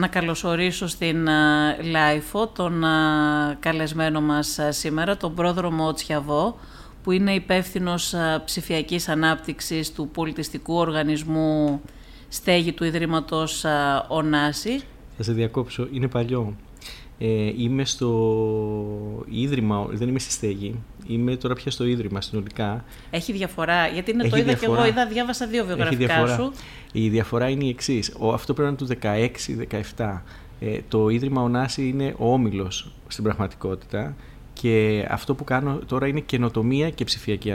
Να καλωσορίσω στην LiFO τον καλεσμένο μας σήμερα, τον Πρόδρομο Τσιαβό, που είναι υπεύθυνος ψηφιακής ανάπτυξης του πολιτιστικού οργανισμού Στέγη του Ιδρύματος Ονάση. Θα σε διακόψω, είναι παλιό. Ε, είμαι στο Ίδρυμα, δεν είμαι στη Στέγη. Είμαι τώρα πια στο Ίδρυμα συνολικά. Έχει διαφορά, γιατί είναι το είδα και εγώ, είδα, διάβασα δύο βιογραφικά σου. Η διαφορά είναι η εξής. Αυτό πρέπει να είναι του 16-17. Ε, το Ίδρυμα Ονάση είναι ο όμιλος στην πραγματικότητα και αυτό που κάνω τώρα είναι καινοτομία και ψηφιακή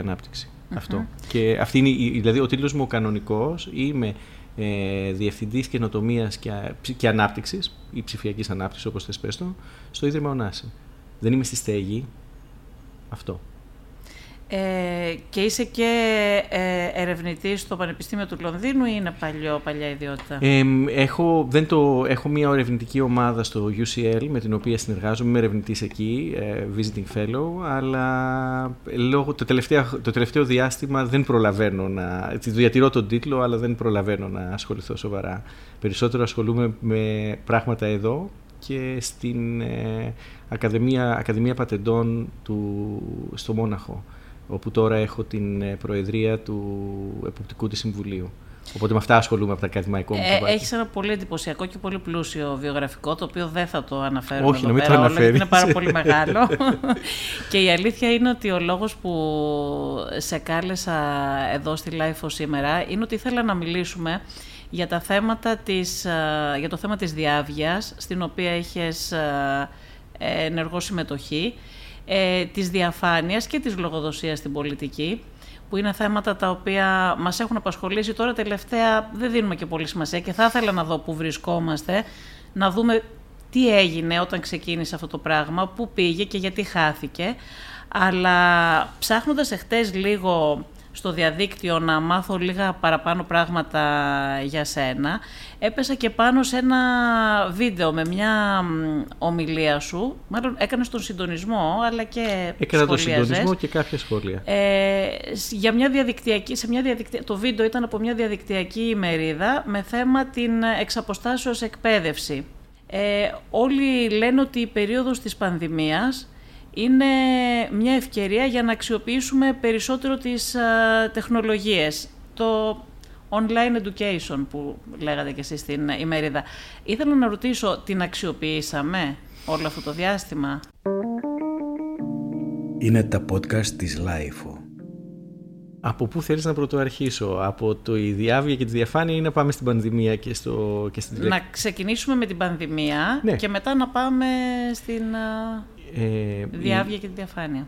Αυτό. Και αυτή είναι, δηλαδή ο τίτλος μου ο κανονικός, είμαι ε, Διευθυντής Καινοτομίας και, και Ανάπτυξης ή ψηφιακής ανάπτυξης όπως θες πες το, στο Ίδρυμα Ονάση. Δεν είμαι στη στέγη. Αυτό. Ε, και είσαι και ε, ερευνητής στο Πανεπιστήμιο του Λονδίνου ή είναι παλιό, παλιά ιδιότητα; Ε, έχω, δεν το, έχω μια ερευνητική ομάδα στο UCL με την οποία συνεργάζομαι, είμαι ερευνητής εκεί, ε, visiting fellow, αλλά λόγω, το, τελευταίο, το τελευταίο διάστημα δεν προλαβαίνω να, διατηρώ τον τίτλο, αλλά δεν προλαβαίνω να ασχοληθώ σοβαρά. Περισσότερο ασχολούμαι με πράγματα εδώ και στην ε, Ακαδημία, Ακαδημία Πατεντών του, στο Μόναχο όπου τώρα έχω την ε, προεδρία του Εποπτικού της Συμβουλίου. Οπότε με αυτά ασχολούμαι από τα ακαδημαϊκό μου ε, Έχεις ένα πολύ εντυπωσιακό και πολύ πλούσιο βιογραφικό, το οποίο δεν θα το αναφέρω Όχι, εδώ πέρα, όλα, είναι πάρα πολύ μεγάλο. και η αλήθεια είναι ότι ο λόγος που σε κάλεσα εδώ στη Life σήμερα είναι ότι ήθελα να μιλήσουμε για, τα θέματα της, ε, για το θέμα της διάβγειας, στην οποία έχεις ε, ενεργό συμμετοχή ε, της διαφάνειας και της λογοδοσίας στην πολιτική, που είναι θέματα τα οποία μας έχουν απασχολήσει τώρα τελευταία, δεν δίνουμε και πολύ σημασία και θα ήθελα να δω που βρισκόμαστε, να δούμε τι έγινε όταν ξεκίνησε αυτό το πράγμα, πού πήγε και γιατί χάθηκε. Αλλά ψάχνοντας εχθές λίγο στο διαδίκτυο να μάθω λίγα παραπάνω πράγματα για σένα, έπεσα και πάνω σε ένα βίντεο με μια ομιλία σου. Μάλλον έκανες τον συντονισμό, αλλά και Έκανα τον συντονισμό και κάποια σχόλια. Ε, για μια διαδικτυακή, σε μια διαδικτυα... Το βίντεο ήταν από μια διαδικτυακή ημερίδα με θέμα την εξαποστάσεως εκπαίδευση. Ε, όλοι λένε ότι η περίοδος της πανδημίας είναι μια ευκαιρία για να αξιοποιήσουμε περισσότερο τις α, τεχνολογίες. Το online education που λέγατε και εσείς στην ημερίδα. Ήθελα να ρωτήσω, την αξιοποιήσαμε όλο αυτό το διάστημα; Είναι τα podcast της LIFO. Από πού θέλεις να πρωτοαρχίσω, από το η διάβια και τη διαφάνεια ή να πάμε στην πανδημία και, στο, και στην Να ξεκινήσουμε με την πανδημία ναι. και μετά να πάμε στην ε, διάβια και τη διαφάνεια.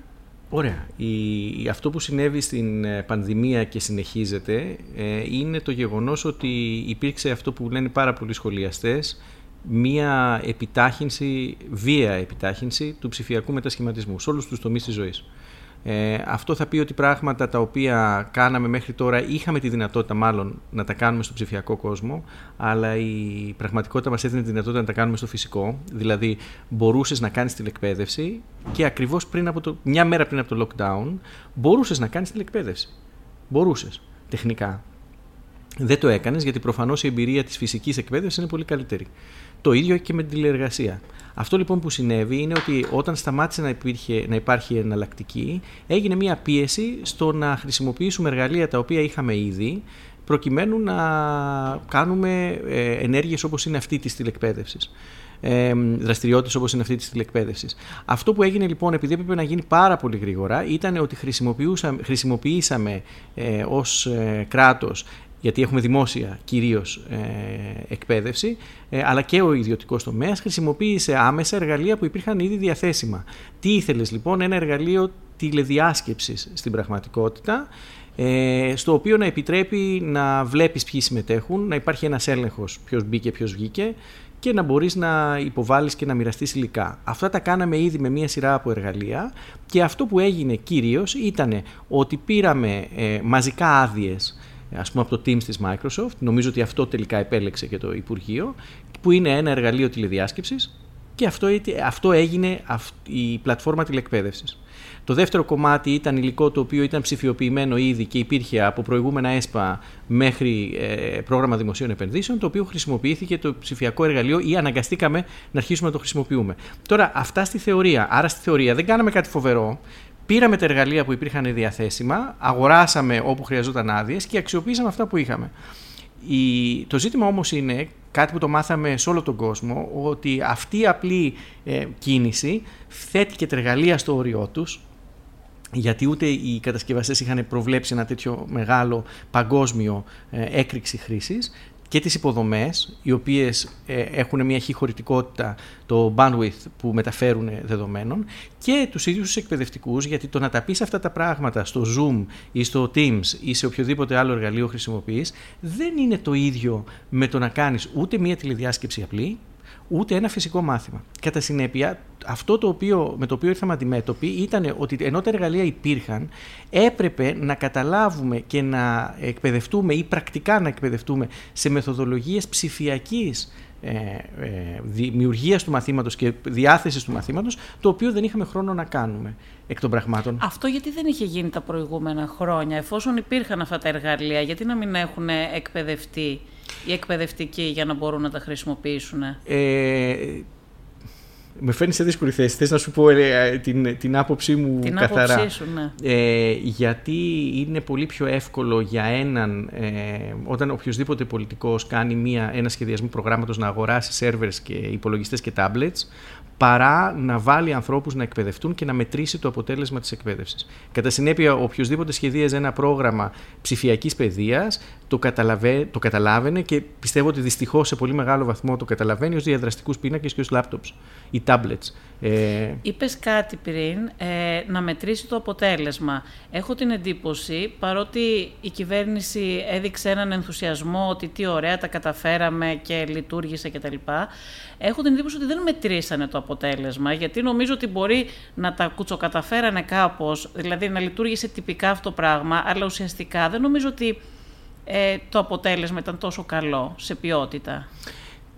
Ωραία. Η, αυτό που συνέβη στην ε, πανδημία και συνεχίζεται ε, είναι το γεγονός ότι υπήρξε αυτό που λένε πάρα πολλοί σχολιαστές μία επιτάχυνση, βία επιτάχυνση του ψηφιακού μετασχηματισμού σε όλους τους τομείς της ζωής. Ε, αυτό θα πει ότι πράγματα τα οποία κάναμε μέχρι τώρα είχαμε τη δυνατότητα μάλλον να τα κάνουμε στο ψηφιακό κόσμο, αλλά η πραγματικότητα μας έδινε τη δυνατότητα να τα κάνουμε στο φυσικό. Δηλαδή, μπορούσες να κάνεις τηλεκπαίδευση και ακριβώς πριν από το, μια μέρα πριν από το lockdown, μπορούσες να κάνεις τηλεκπαίδευση. Μπορούσες, τεχνικά. Δεν το έκανες γιατί προφανώς η εμπειρία της φυσικής εκπαίδευσης είναι πολύ καλύτερη. Το ίδιο και με την τηλεεργασία. Αυτό λοιπόν που συνέβη είναι ότι όταν σταμάτησε να, υπήρχε, να υπάρχει εναλλακτική, έγινε μια πίεση στο να χρησιμοποιήσουμε εργαλεία τα οποία είχαμε ήδη, προκειμένου να κάνουμε ε, ενέργειες όπως είναι αυτή της τηλεκπαίδευσης ε, δραστηριότητες όπως είναι αυτή της τηλεκπαίδευσης. Αυτό που έγινε λοιπόν, επειδή έπρεπε να γίνει πάρα πολύ γρήγορα, ήταν ότι χρησιμοποιήσαμε ε, ως ε, κράτος γιατί έχουμε δημόσια κυρίως ε, εκπαίδευση, ε, αλλά και ο ιδιωτικός τομέας χρησιμοποίησε άμεσα εργαλεία που υπήρχαν ήδη διαθέσιμα. Τι ήθελες λοιπόν, ένα εργαλείο τηλεδιάσκεψης στην πραγματικότητα, ε, στο οποίο να επιτρέπει να βλέπεις ποιοι συμμετέχουν, να υπάρχει ένας έλεγχος ποιος μπήκε, ποιος βγήκε και να μπορείς να υποβάλεις και να μοιραστείς υλικά. Αυτά τα κάναμε ήδη με μία σειρά από εργαλεία και αυτό που έγινε κυρίως ήταν ότι πήραμε ε, μαζικά άδειες ας πούμε από το Teams της Microsoft, νομίζω ότι αυτό τελικά επέλεξε και το Υπουργείο, που είναι ένα εργαλείο τηλεδιάσκεψης, Και αυτό, αυτό έγινε η πλατφόρμα τηλεκπαίδευσης. Το δεύτερο κομμάτι ήταν υλικό το οποίο ήταν ψηφιοποιημένο ήδη και υπήρχε από προηγούμενα ΕΣΠΑ μέχρι ε, πρόγραμμα δημοσίων επενδύσεων, το οποίο χρησιμοποιήθηκε το ψηφιακό εργαλείο ή αναγκαστήκαμε να αρχίσουμε να το χρησιμοποιούμε. Τώρα, αυτά στη θεωρία. Άρα, στη θεωρία δεν κάναμε κάτι φοβερό. Πήραμε τα εργαλεία που υπήρχαν διαθέσιμα, αγοράσαμε όπου χρειαζόταν άδειες και αξιοποίησαμε αυτά που είχαμε. Η, το ζήτημα όμως είναι, κάτι που το μάθαμε σε όλο τον κόσμο, ότι αυτή η απλή ε, κίνηση θέτει και τα εργαλεία στο όριό τους, γιατί ούτε οι κατασκευαστές είχαν προβλέψει ένα τέτοιο μεγάλο παγκόσμιο ε, έκρηξη χρήσης και τις υποδομές, οι οποίες ε, έχουν μια χωρητικότητα, το bandwidth που μεταφέρουν δεδομένων και τους ίδιους τους εκπαιδευτικούς, γιατί το να τα πεις αυτά τα πράγματα στο Zoom ή στο Teams ή σε οποιοδήποτε άλλο εργαλείο χρησιμοποιείς, δεν είναι το ίδιο με το να κάνεις ούτε μια τηλεδιάσκεψη απλή, ούτε ένα φυσικό μάθημα. Κατά συνέπεια, αυτό το οποίο, με το οποίο ήρθαμε αντιμέτωποι ήταν ότι ενώ τα εργαλεία υπήρχαν, έπρεπε να καταλάβουμε και να εκπαιδευτούμε ή πρακτικά να εκπαιδευτούμε σε μεθοδολογίες ψηφιακής ε, ε, δημιουργίας του μαθήματος και διάθεσης του μαθήματος, το οποίο δεν είχαμε χρόνο να κάνουμε εκ των πραγμάτων. Αυτό γιατί δεν είχε γίνει τα προηγούμενα χρόνια, εφόσον υπήρχαν αυτά τα εργαλεία, γιατί να μην έχουν εκπαιδευτεί οι εκπαιδευτικοί για να μπορούν να τα χρησιμοποιήσουν. Ε, με φέρνει σε δύσκολη θέση. Θες να σου πω ε, την, την άποψή μου την καθαρά. Άποψή σου, ναι. ε, γιατί είναι πολύ πιο εύκολο για έναν, ε, όταν οποιοδήποτε πολιτικός κάνει μια, ένα σχεδιασμό προγράμματος να αγοράσει σερβερς και υπολογιστές και tablets, παρά να βάλει ανθρώπους να εκπαιδευτούν και να μετρήσει το αποτέλεσμα της εκπαίδευσης. Κατά συνέπεια, οποιοδήποτε σχεδίαζε ένα πρόγραμμα ψηφιακής παιδείας το, το καταλάβαινε και πιστεύω ότι δυστυχώς σε πολύ μεγάλο βαθμό το καταλαβαίνει ως διαδραστικούς πίνακες και ως laptops ή tablets. Ε... Είπες κάτι πριν, ε, να μετρήσει το αποτέλεσμα. Έχω την εντύπωση, παρότι η κυβέρνηση έδειξε έναν ενθουσιασμό ότι τι ωραία τα καταφέραμε και λειτουργήσε κτλ. Έχω την εντύπωση ότι δεν μετρήσανε το αποτέλεσμα, γιατί νομίζω ότι μπορεί να τα κουτσοκαταφέρανε κάπως, δηλαδή να λειτουργήσε τυπικά αυτό το πράγμα, αλλά ουσιαστικά δεν νομίζω ότι ε, το αποτέλεσμα ήταν τόσο καλό σε ποιότητα.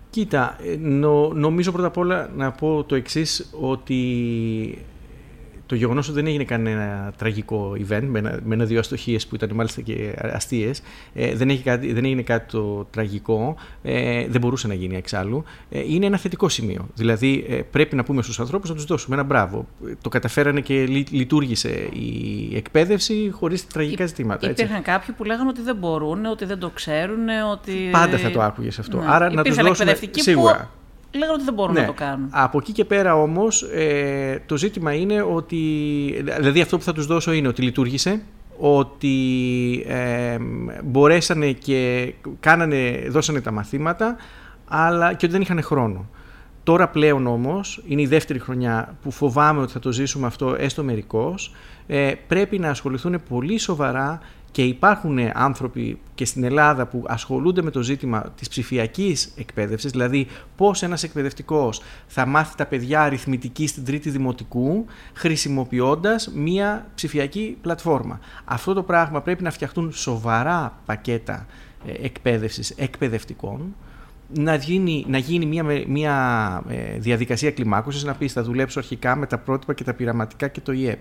Κοίτα, ε, νομίζω πρώτα απ' όλα να πω το εξής, ότι το γεγονός ότι δεν έγινε κανένα τραγικό event με, ένα, με ένα-δύο αστοχίες που ήταν μάλιστα και αστείες, ε, δεν, δεν έγινε κάτι το τραγικό, ε, δεν μπορούσε να γίνει εξάλλου. Ε, είναι ένα θετικό σημείο. Δηλαδή, ε, πρέπει να πούμε στους ανθρώπους να τους δώσουμε ένα μπράβο. Το καταφέρανε και λειτουργήσε η εκπαίδευση χωρίς τραγικά ζητήματα. Έτσι. Υπήρχαν κάποιοι που λέγανε ότι δεν μπορούν, ότι δεν το ξέρουν, ότι. Πάντα θα το άκουγες αυτό. Ναι. Άρα να τους δώσουμε. Σίγουρα λέγανε ότι δεν μπορούν ναι. να το κάνουν. Από εκεί και πέρα όμως ε, το ζήτημα είναι ότι, δηλαδή αυτό που θα τους δώσω είναι ότι λειτουργήσε, ότι ε, μπορέσανε και κάνανε, δώσανε τα μαθήματα, αλλά και ότι δεν είχαν χρόνο. Τώρα πλέον όμως, είναι η δεύτερη χρονιά που φοβάμαι ότι θα το ζήσουμε αυτό έστω μερικώς, ε, πρέπει να ασχοληθούν πολύ σοβαρά και υπάρχουν άνθρωποι και στην Ελλάδα που ασχολούνται με το ζήτημα της ψηφιακής εκπαίδευσης, δηλαδή πώς ένας εκπαιδευτικός θα μάθει τα παιδιά αριθμητική στην τρίτη δημοτικού χρησιμοποιώντας μία ψηφιακή πλατφόρμα. Αυτό το πράγμα πρέπει να φτιαχτούν σοβαρά πακέτα ε, εκπαίδευσης εκπαιδευτικών, να γίνει, να γίνει μια, μια ε, διαδικασία κλιμάκωσης, να πεις θα δουλέψω αρχικά με τα πρότυπα και τα πειραματικά και το ΙΕΠ.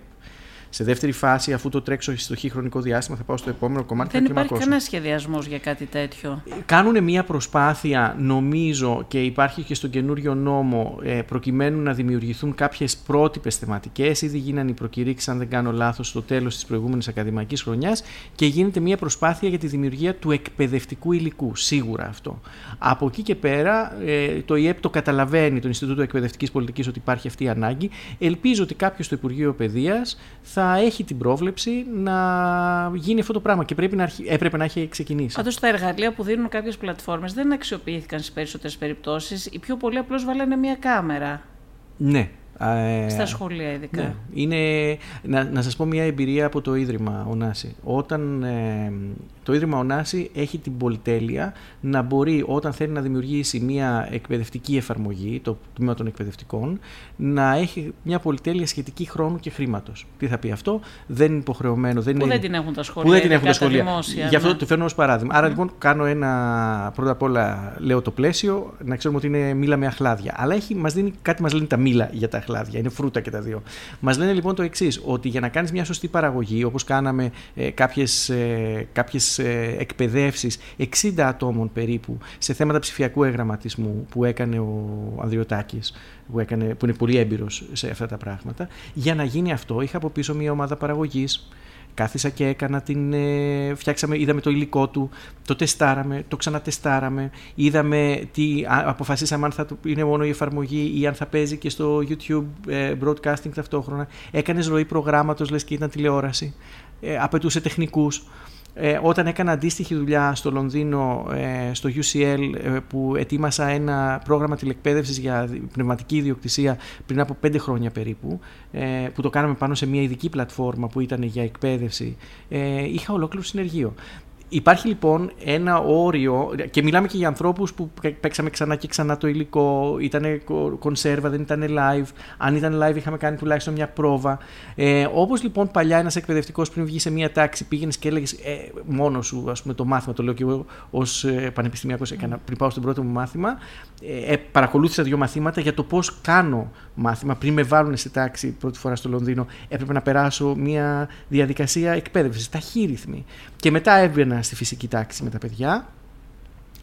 Σε δεύτερη φάση, αφού το τρέξω στο χι χρονικό διάστημα, θα πάω στο επόμενο κομμάτι. Δεν υπάρχει κανένα σχεδιασμός για κάτι τέτοιο. Κάνουν μια προσπάθεια, νομίζω, και υπάρχει και στον καινούριο νόμο, ε, προκειμένου να δημιουργηθούν κάποιες πρότυπες θεματικές. Ήδη γίνανε οι προκηρύξεις, αν δεν κάνω λάθος, στο τέλος της προηγούμενης ακαδημαϊκής χρονιάς και γίνεται μια προσπάθεια για τη δημιουργία του εκπαιδευτικού υλικού. Σίγουρα αυτό. Από εκεί και πέρα, ε, το ΙΕΠ το καταλαβαίνει, το Ινστιτούτο Εκπαιδευτικής Πολιτικής, ότι υπάρχει αυτή η ανάγκη. Ελπίζω ότι κάποιος στο Υπουργείο Παιδείας θα έχει την πρόβλεψη να γίνει αυτό το πράγμα και πρέπει να, έπρεπε να έχει ξεκινήσει. Πάντως τα εργαλεία που δίνουν κάποιες πλατφόρμες δεν αξιοποιήθηκαν στις περισσότερες περιπτώσεις. Οι πιο πολλοί απλώς βάλανε μία κάμερα. Ναι. Ε, Στα σχολεία ειδικά. Ναι. Είναι, να, να σας πω μια εμπειρία από το Ίδρυμα Ωνάση. Όταν ε, το Ίδρυμα Ωνάση έχει την πολυτέλεια να μπορεί όταν θέλει να δημιουργήσει μια εκπαιδευτική εφαρμογή, το τμήμα των εκπαιδευτικών, να έχει μια πολυτέλεια σχετική χρόνου και χρήματος. Τι θα πει αυτό, δεν είναι υποχρεωμένο. Δεν που είναι... δεν την έχουν τα σχολεία. Που δεν την έχουν τα σχολεία. Δημόσια, Γι' αυτό ναι. το φέρνω ως παράδειγμα. Άρα λοιπόν κάνω ένα. Πρώτα απ' όλα λέω το πλαίσιο, να ξέρουμε ότι είναι μήλα με αχλάδια. Αλλά έχει, μας δίνει, κάτι μας λένε τα μήλα για τα αχλάδια. Είναι φρούτα και τα δύο. Μας λένε λοιπόν το εξής, ότι για να κάνεις μια σωστή παραγωγή, όπως κάναμε ε, κάποιες ε, κάποιες, ε, εκπαιδεύσεις 60 ατόμων περίπου σε θέματα ψηφιακού εγγραμματισμού που έκανε ο Ανδριωτάκη, που, έκανε, που είναι πολύ έμπειρος σε αυτά τα πράγματα. Για να γίνει αυτό, είχα από πίσω μια ομάδα παραγωγής. Κάθισα και έκανα την. Ε, φτιάξαμε, είδαμε το υλικό του, το τεστάραμε, το ξανατεστάραμε. Είδαμε τι. α, αποφασίσαμε αν θα το- είναι μόνο η εφαρμογή ή αν θα παίζει και στο YouTube ε, broadcasting ταυτόχρονα. Έκανες ροή προγράμματος, λες και ήταν τηλεόραση. Ε, απαιτούσε τεχνικούς. Ε, όταν έκανα αντίστοιχη δουλειά στο Λονδίνο, ε, στο UCL, ε, που ετοίμασα ένα πρόγραμμα τηλεκπαίδευσης για δι- πνευματική ιδιοκτησία πριν από πέντε χρόνια περίπου, ε, που το κάναμε πάνω σε μια ειδική πλατφόρμα που ήταν για εκπαίδευση, ε, είχα ολόκληρο συνεργείο. Υπάρχει λοιπόν ένα όριο και μιλάμε και για ανθρώπους που παίξαμε ξανά και ξανά το υλικό, ήταν κονσέρβα, δεν ήταν live. Αν ήταν live είχαμε κάνει τουλάχιστον μια πρόβα. Ε, όπως λοιπόν παλιά ένας εκπαιδευτικός πριν βγει σε μια τάξη πήγαινες και έλεγες ε, μόνος σου ας πούμε, το μάθημα, το λέω και εγώ ως ε, πανεπιστημιακός έκανα πριν πάω στο πρώτο μου μάθημα, ε, ε, παρακολούθησα δύο μαθήματα για το πώς κάνω μάθημα. Πριν με βάλουν σε τάξη πρώτη φορά στο Λονδίνο έπρεπε να περάσω μια διαδικασία εκπαίδευσης, ταχύρυθμη. Και μετά έβγαινα στη φυσική τάξη με τα παιδιά.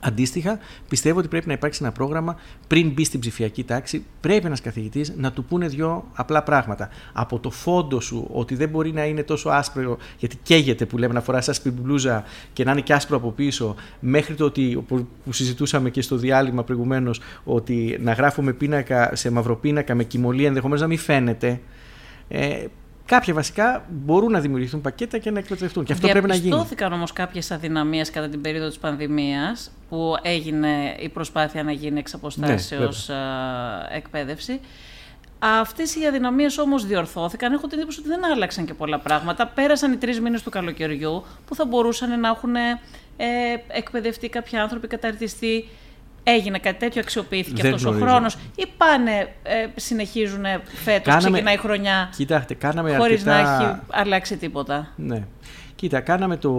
Αντίστοιχα, πιστεύω ότι πρέπει να υπάρξει ένα πρόγραμμα πριν μπει στην ψηφιακή τάξη. Πρέπει ένας καθηγητής να του πούνε δύο απλά πράγματα. Από το φόντο σου, ότι δεν μπορεί να είναι τόσο άσπρο, γιατί καίγεται που λέμε να φοράς άσπρη μπλούζα και να είναι και άσπρο από πίσω, μέχρι το ότι που που συζητούσαμε και στο διάλειμμα προηγουμένως, ότι να γράφουμε πίνακα σε μαυροπίνακα με κοιμωλία ενδεχομένως να μην φαίνεται. Ε, κάποια βασικά μπορούν να δημιουργηθούν πακέτα και να εκπαιδευτούν. Και αυτό πρέπει να γίνει. Διαπιστώθηκαν όμως κάποιες αδυναμίες κατά την περίοδο της πανδημίας που έγινε η προσπάθεια να γίνει εξ αποστάσεως Ναι, α, εκπαίδευση. Αυτές οι αδυναμίες όμως διορθώθηκαν. Έχω την εντύπωση ότι δεν άλλαξαν και πολλά πράγματα. Πέρασαν οι τρεις μήνες του καλοκαιριού που θα μπορούσαν να έχουν ε, εκπαιδευτεί κάποιοι άνθρωποι, καταρτιστεί. Έγινε κάτι τέτοιο, αξιοποιήθηκε Δεν αυτός ο γνωρίζω. χρόνος ή πάνε, ε, συνεχίζουν φέτος, Κάναμε- ξεκινάει η χρονιά Κοιτάξτε, κάναμε χωρίς αρκετά... να έχει αλλάξει τίποτα; Ναι. Κοίτα, κάναμε το,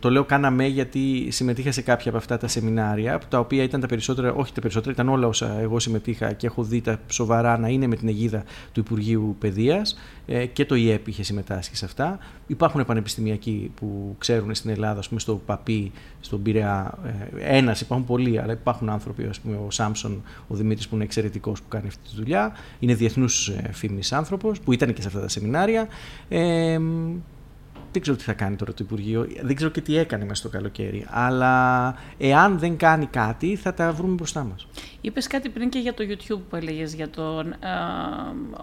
το λέω κάναμε γιατί συμμετείχα σε κάποια από αυτά τα σεμινάρια, τα οποία ήταν τα περισσότερα, όχι τα περισσότερα, ήταν όλα όσα εγώ συμμετείχα και έχω δει τα σοβαρά να είναι με την αιγίδα του Υπουργείου Παιδείας ε, και το ΙΕΠ είχε συμμετάσχει σε αυτά. Υπάρχουν πανεπιστημιακοί που ξέρουν στην Ελλάδα, ας πούμε στο ΠΑΠΗ, στον Πειραιά, ε, ένας, υπάρχουν πολλοί, αλλά υπάρχουν άνθρωποι, ας πούμε ο Σάμψον, ο Δημήτρης που είναι εξαιρετικός που κάνει αυτή τη δουλειά, είναι διεθνούς ε, φήμης άνθρωπος, που ήταν και σε αυτά τα σεμινάρια. Ε, δεν ξέρω τι θα κάνει τώρα το Υπουργείο, δεν ξέρω και τι έκανε μέσα στο καλοκαίρι. Αλλά εάν δεν κάνει κάτι, θα τα βρούμε μπροστά μας. Είπες κάτι πριν και για το YouTube που έλεγες για το, α,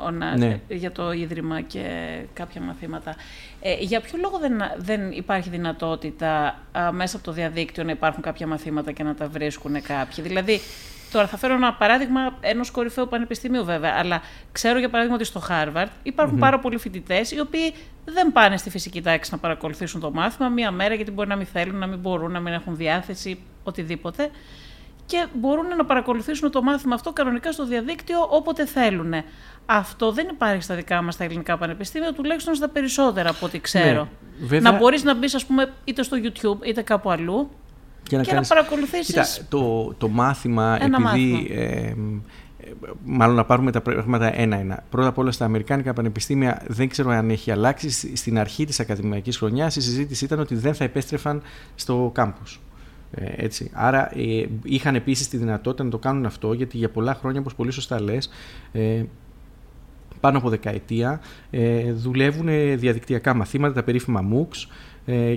ΟΝΑ- Ναι. για το Ίδρυμα και κάποια μαθήματα. Ε, για ποιο λόγο δεν, δεν υπάρχει δυνατότητα α, μέσα από το διαδίκτυο να υπάρχουν κάποια μαθήματα και να τα βρίσκουν κάποιοι; Δηλαδή, τώρα θα φέρω ένα παράδειγμα ενός κορυφαίου πανεπιστημίου βέβαια, αλλά ξέρω για παράδειγμα ότι στο Harvard υπαρχουν πάρα πολλοί φοιτητές οι οποίοι δεν πάνε στη φυσική τάξη να παρακολουθήσουν το μάθημα μία μέρα γιατί μπορεί να μην θέλουν, να μην μπορούν, να μην έχουν διάθεση, οτιδήποτε και μπορούν να παρακολουθήσουν το μάθημα αυτό κανονικά στο διαδίκτυο όποτε θέλουν. Αυτό δεν υπάρχει στα δικά μας τα ελληνικά πανεπιστήμια, τουλάχιστον στα περισσότερα από ό,τι ξέρω. Ναι, βέβαια- Να μπορείς να μπεις, ας πούμε, είτε στο YouTube είτε κάπου αλλού Και να, και να κάνεις- παρακολουθήσεις... Κοίτα, το, το μάθημα, Ένα επειδή. Ε, ε, μάλλον να πάρουμε τα πράγματα ένα-ένα. Πρώτα απ' όλα στα Αμερικάνικα πανεπιστήμια δεν ξέρω αν έχει αλλάξει. Σ- Στην αρχή της ακαδημαϊκής χρονιάς η συζήτηση ήταν ότι δεν θα επέστρεφαν στο κάμπους. Ε, έτσι. Άρα ε, είχαν επίσης τη δυνατότητα να το κάνουν αυτό γιατί για πολλά χρόνια, όπως πολύ σωστά λες, ε, πάνω από δεκαετία ε, δουλεύουν διαδικτυακά μαθήματα, τα περίφημα MOOCs ε,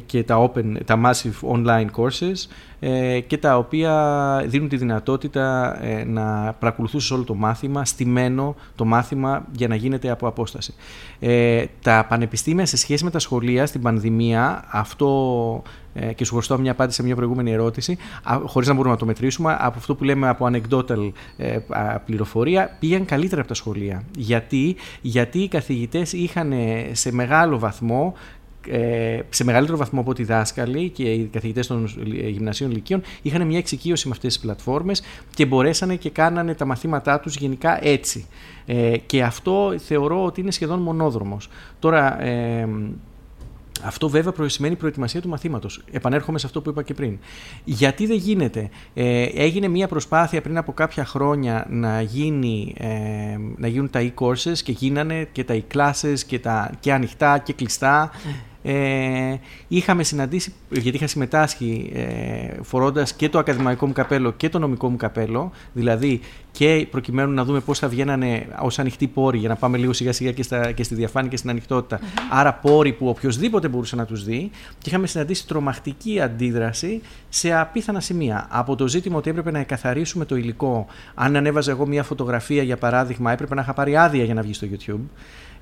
και τα, open, τα massive online courses ε, και τα οποία δίνουν τη δυνατότητα ε, να παρακολουθήσεις όλο το μάθημα, στημένο το μάθημα για να γίνεται από απόσταση. Ε, τα πανεπιστήμια σε σχέση με τα σχολεία στην πανδημία, αυτό ε, και σου χρωστώ μια απάντηση σε μια προηγούμενη ερώτηση, α, χωρίς να μπορούμε να το μετρήσουμε, από αυτό που λέμε από anecdotal ε, α, πληροφορία, πήγαν καλύτερα από τα σχολεία. Γιατί, Γιατί οι καθηγητές είχαν ε, σε μεγάλο βαθμό ε, σε μεγαλύτερο βαθμό από ό,τι οι δάσκαλοι και οι καθηγητές των γυμνασίων λυκείων είχαν μια εξοικείωση με αυτές τις πλατφόρμες και μπορέσανε και κάνανε τα μαθήματά τους γενικά έτσι. Ε, και αυτό θεωρώ ότι είναι σχεδόν μονόδρομος. Τώρα, ε, αυτό βέβαια σημαίνει προετοιμασία του μαθήματος. Επανέρχομαι σε αυτό που είπα και πριν. Γιατί δεν γίνεται; Ε, έγινε μια προσπάθεια πριν από κάποια χρόνια να, γίνει, ε, να γίνουν τα e-courses και γίνανε και τα e-classes και, τα, και ανοιχτά και κλειστά. Ε, είχαμε συναντήσει, γιατί είχα συμμετάσχει ε, φορώντας και το ακαδημαϊκό μου καπέλο και το νομικό μου καπέλο, δηλαδή και προκειμένου να δούμε πώς θα βγαίνανε ως ανοιχτοί πόροι για να πάμε λίγο σιγά σιγά και, στα, και στη διαφάνεια και στην ανοιχτοτητα άρα πόροι που οποιοδήποτε μπορούσε να τους δει. Και είχαμε συναντήσει τρομακτική αντίδραση σε απίθανα σημεία. Από το ζήτημα ότι έπρεπε να εκαθαρίσουμε το υλικό, αν ανέβαζα εγώ μια φωτογραφία για παράδειγμα έπρεπε να είχα πάρει άδεια για να βγει στο YouTube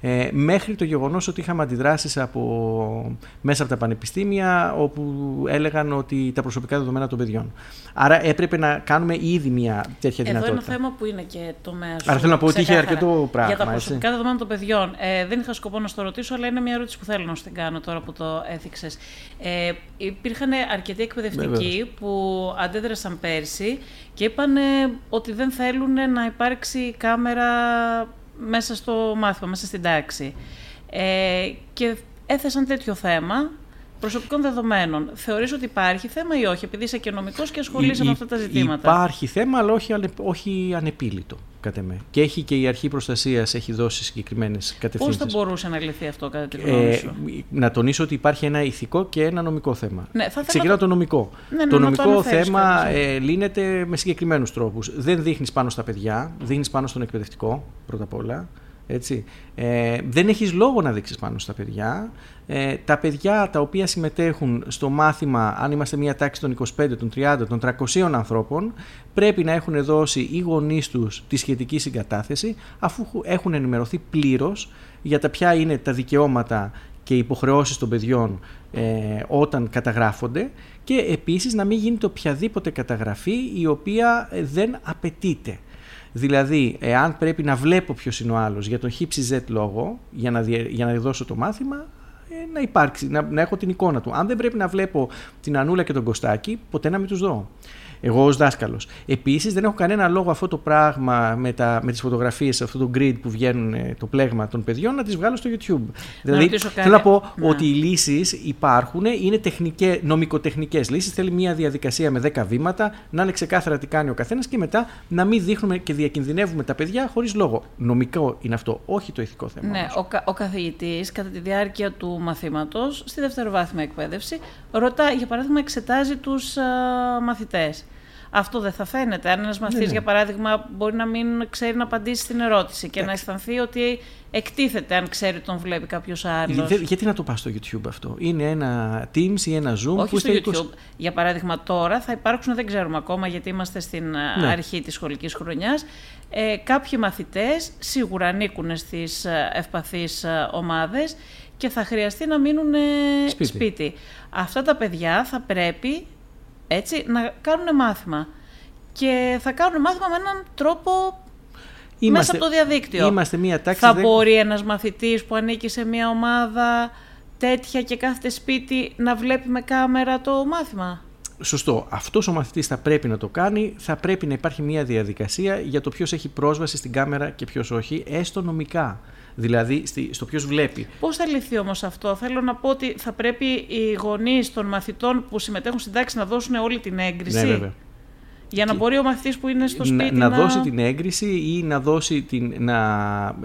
ε, μέχρι το γεγονός ότι είχαμε αντιδράσεις από, μέσα από τα πανεπιστήμια όπου έλεγαν ότι τα προσωπικά δεδομένα των παιδιών. Άρα έπρεπε να κάνουμε ήδη μια τέτοια Εδώ δυνατότητα. Εδώ είναι ένα θέμα που είναι και το μέσο. Άρα θέλω να πω ότι είχε αρκετό πράγμα. Για τα προσωπικά έτσι. δεδομένα των παιδιών. Ε, δεν είχα σκοπό να στο ρωτήσω, αλλά είναι μια ερώτηση που θέλω να σου την κάνω τώρα που το έθιξες. Ε, υπήρχαν αρκετοί εκπαιδευτικοί που αντέδρασαν πέρσι και είπαν ότι δεν θέλουν να υπάρξει κάμερα μέσα στο μάθημα, μέσα στην τάξη. Ε, και έθεσαν τέτοιο θέμα προσωπικών δεδομένων. Θεωρείς ότι υπάρχει θέμα ή όχι, επειδή είσαι και νομικός και ασχολείσαι με αυτά τα ζητήματα; Υπάρχει θέμα, αλλά όχι, όχι ανεπίλητο, κατά με. Και έχει και η Αρχή Προστασίας έχει δώσει συγκεκριμένες κατευθύνσεις. Πώς θα μπορούσε να λυθεί αυτό, κατά τη γνώμη σου; Ε, να τονίσω ότι υπάρχει ένα ηθικό και ένα νομικό θέμα. Ναι, θα Ξεκινάω το... νομικό. Ναι, ναι, το νομικό θέμα ε, λύνεται με συγκεκριμένους τρόπους. Δεν δείχνεις πάνω στα παιδιά, δείχνεις πάνω στον εκπαιδευτικό, πρώτα απ' όλα. Έτσι. Ε, δεν έχεις λόγο να δείξεις πάνω στα παιδιά. Ε, τα παιδιά τα οποία συμμετέχουν στο μάθημα, αν είμαστε μια τάξη των 25, των 30, των 300 ανθρώπων, πρέπει να έχουν δώσει οι γονείς τους τη σχετική συγκατάθεση, αφού έχουν ενημερωθεί πλήρως για τα ποια είναι τα δικαιώματα και οι υποχρεώσεις των παιδιών ε, όταν καταγράφονται και επίσης να μην γίνεται οποιαδήποτε καταγραφή η οποία δεν απαιτείται. Δηλαδή, εάν πρέπει να βλέπω ποιος είναι ο άλλος για τον Z λόγο, για να, για να δώσω το μάθημα, ε, να υπάρξει, να, να έχω την εικόνα του. Αν δεν πρέπει να βλέπω την Ανούλα και τον Κωστάκη, ποτέ να μην τους δω εγώ ως δάσκαλος. Επίσης δεν έχω κανένα λόγο αυτό το πράγμα με, τα, με τις φωτογραφίες, αυτό το grid που βγαίνουν ε, το πλέγμα των παιδιών να τις βγάλω στο YouTube. Να δηλαδή θέλω να πω ναι. ότι οι λύσεις υπάρχουν, είναι τεχνικές, νομικοτεχνικές λύσεις, θέλει μια διαδικασία με 10 βήματα, να είναι ξεκάθαρα τι κάνει ο καθένας και μετά να μην δείχνουμε και διακινδυνεύουμε τα παιδιά χωρίς λόγο. Νομικό είναι αυτό, όχι το ηθικό θέμα. Ναι, ο, κα, ο καθηγητής κατά τη διάρκεια του μαθήματος, στη δευτεροβάθμια εκπαίδευση, ρωτά, για παράδειγμα, εξετάζει τους α, μαθητές. Αυτό δεν θα φαίνεται. Αν ένας μαθητής, ναι, ναι. για παράδειγμα, μπορεί να μην ξέρει να απαντήσει στην ερώτηση και να αισθανθεί ότι εκτίθεται αν ξέρει ότι τον βλέπει κάποιος άλλος. Γιατί να το πας στο YouTube αυτό, Είναι ένα Teams ή ένα Zoom Όχι που στο YouTube. Για παράδειγμα, τώρα θα υπάρξουν, δεν ξέρουμε ακόμα γιατί είμαστε στην ε, ναι. αρχή της σχολικής χρονιάς. Ε, κάποιοι μαθητές σίγουρα ανήκουν στις ε, ευπαθείς ε, ομάδες και θα χρειαστεί να μείνουν σπίτι. σπίτι. Αυτά τα παιδιά θα πρέπει έτσι, να κάνουν μάθημα. Και θα κάνουν μάθημα με έναν τρόπο είμαστε, μέσα από το διαδίκτυο. Είμαστε μία τάξη θα μπορεί ένας μαθητής που ανήκει σε μία ομάδα τέτοια και κάθεται σπίτι να βλέπει με κάμερα το μάθημα. Σωστό. Αυτός ο μαθητής θα πρέπει να το κάνει. Θα πρέπει να υπάρχει μια διαδικασία για το ποιος έχει πρόσβαση στην κάμερα και ποιος όχι, έστω νομικά δηλαδή στο ποιος βλέπει. Πώς θα λυθεί όμως αυτό, Θέλω να πω ότι θα πρέπει οι γονείς των μαθητών που συμμετέχουν στην τάξη να δώσουν όλη την έγκριση. Ναι, βέβαια. Για να μπορεί ο μαθητής που είναι στο σπίτι να, να... δώσει την έγκριση ή να δώσει την. Να,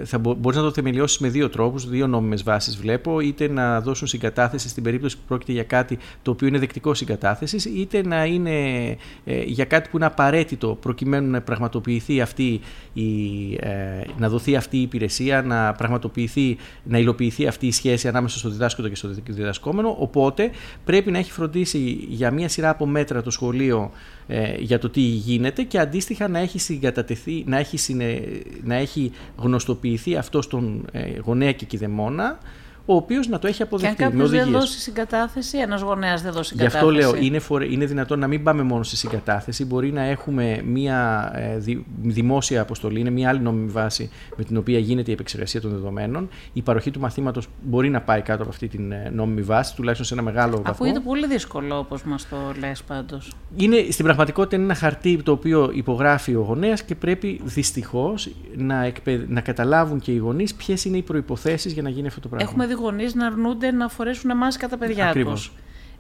θα μπο, μπορείς να το θεμελιώσεις με δύο τρόπους, δύο νόμιμες βάσεις βλέπω. Είτε να δώσουν συγκατάθεση στην περίπτωση που πρόκειται για κάτι το οποίο είναι δεκτικό συγκατάθεσης, είτε να είναι ε, για κάτι που είναι απαραίτητο προκειμένου να πραγματοποιηθεί αυτή η, ε, να δοθεί αυτή η υπηρεσία, να πραγματοποιηθεί, να υλοποιηθεί αυτή η σχέση ανάμεσα στο διδάσκοντο και στο διδασκόμενο. Οπότε πρέπει να έχει φροντίσει για μία σειρά από μέτρα το σχολείο ε, για το τι γίνεται και αντίστοιχα να έχει συγκατατεθεί, να έχει, συνε, να έχει γνωστοποιηθεί αυτό στον ε, γονέα και κηδεμόνα ο οποίος να το έχει αποδεχτεί. Και αν κάποιος δεν δώσει συγκατάθεση, ένας γονέας δεν δώσει συγκατάθεση. Γι' αυτό λέω, είναι, φορε... είναι δυνατόν να μην πάμε μόνο στη συγκατάθεση. Μπορεί να έχουμε μία ε, δημόσια αποστολή, είναι μία άλλη νόμιμη βάση με την οποία γίνεται η επεξεργασία των δεδομένων. Η παροχή του μαθήματος μπορεί να πάει κάτω από αυτή την ε, νόμιμη βάση, τουλάχιστον σε ένα μεγάλο βαθμό. Ακούγεται πολύ δύσκολο, όπως μας το λες πάντως. Στην πραγματικότητα είναι ένα χαρτί το οποίο υπογράφει ο γονέας και πρέπει δυστυχώς να, εκπαιδ... να καταλάβουν και οι γονείς ποιες είναι οι προποθέσει για να γίνει αυτό το πράγμα. Έχουμε δει γονείς να αρνούνται να φορέσουν μάσκα τα παιδιά τους.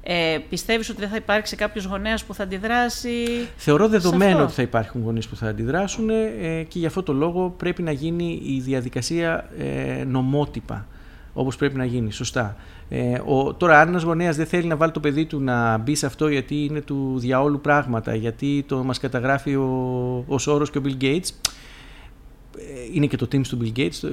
Ε, πιστεύεις ότι δεν θα υπάρξει κάποιος γονέας που θα αντιδράσει Θεωρώ δεδομένο ότι θα υπάρχουν γονείς που θα αντιδράσουν ε, και γι' αυτό το λόγο πρέπει να γίνει η διαδικασία ε, νομότυπα όπως πρέπει να γίνει, σωστά. Ε, ο, τώρα, αν ένας γονέας δεν θέλει να βάλει το παιδί του να μπει σε αυτό γιατί είναι του διαόλου πράγματα, γιατί το μας καταγράφει ο, ο Σόρος και ο Bill Gates, ε, είναι και το Teams του Bill Gates,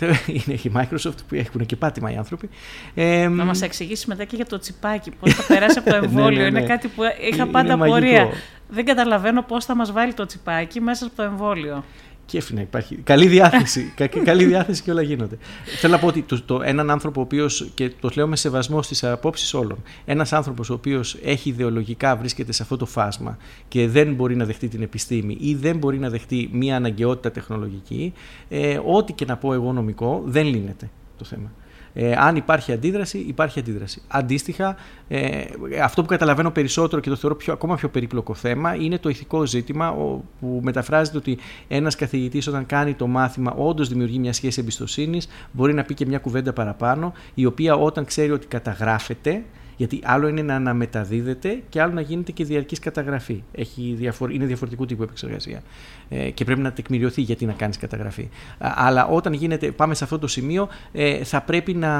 ε, είναι η Microsoft που έχουν και πάτημα οι άνθρωποι. Ε, να μας εξηγήσεις μετά και για το τσιπάκι, πώς θα περάσει από το ναι, εμβόλιο. ναι, ναι, Είναι κάτι που είχα πάντα πορεία. Δεν καταλαβαίνω πώς θα μας βάλει το τσιπάκι μέσα από το εμβόλιο κέφι να υπάρχει. Καλή διάθεση. καλή διάθεση και όλα γίνονται. Θέλω να πω ότι το, το, έναν άνθρωπο ο οποίος, και το λέω με σεβασμό στις απόψεις όλων, ένας άνθρωπος ο οποίος έχει ιδεολογικά βρίσκεται σε αυτό το φάσμα και δεν μπορεί να δεχτεί την επιστήμη ή δεν μπορεί να δεχτεί μία αναγκαιότητα τεχνολογική, ε, ό,τι και να πω εγώ νομικό, δεν λύνεται το θέμα. Ε, αν υπάρχει αντίδραση, υπάρχει αντίδραση. Αντίστοιχα, ε, αυτό που καταλαβαίνω περισσότερο και το θεωρώ πιο, ακόμα πιο περίπλοκο θέμα είναι το ηθικό ζήτημα που μεταφράζεται ότι ένας καθηγητής όταν κάνει το μάθημα όντως δημιουργεί μια σχέση εμπιστοσύνης, μπορεί να πει και μια κουβέντα παραπάνω, η οποία όταν ξέρει ότι καταγράφεται, γιατί άλλο είναι να αναμεταδίδεται και άλλο να γίνεται και διαρκής καταγραφή. Έχει διαφορ... Είναι διαφορετικού τύπου επεξεργασία. Ε, και πρέπει να τεκμηριωθεί γιατί να κάνεις καταγραφή. Αλλά όταν γίνεται, πάμε σε αυτό το σημείο, ε, θα πρέπει να,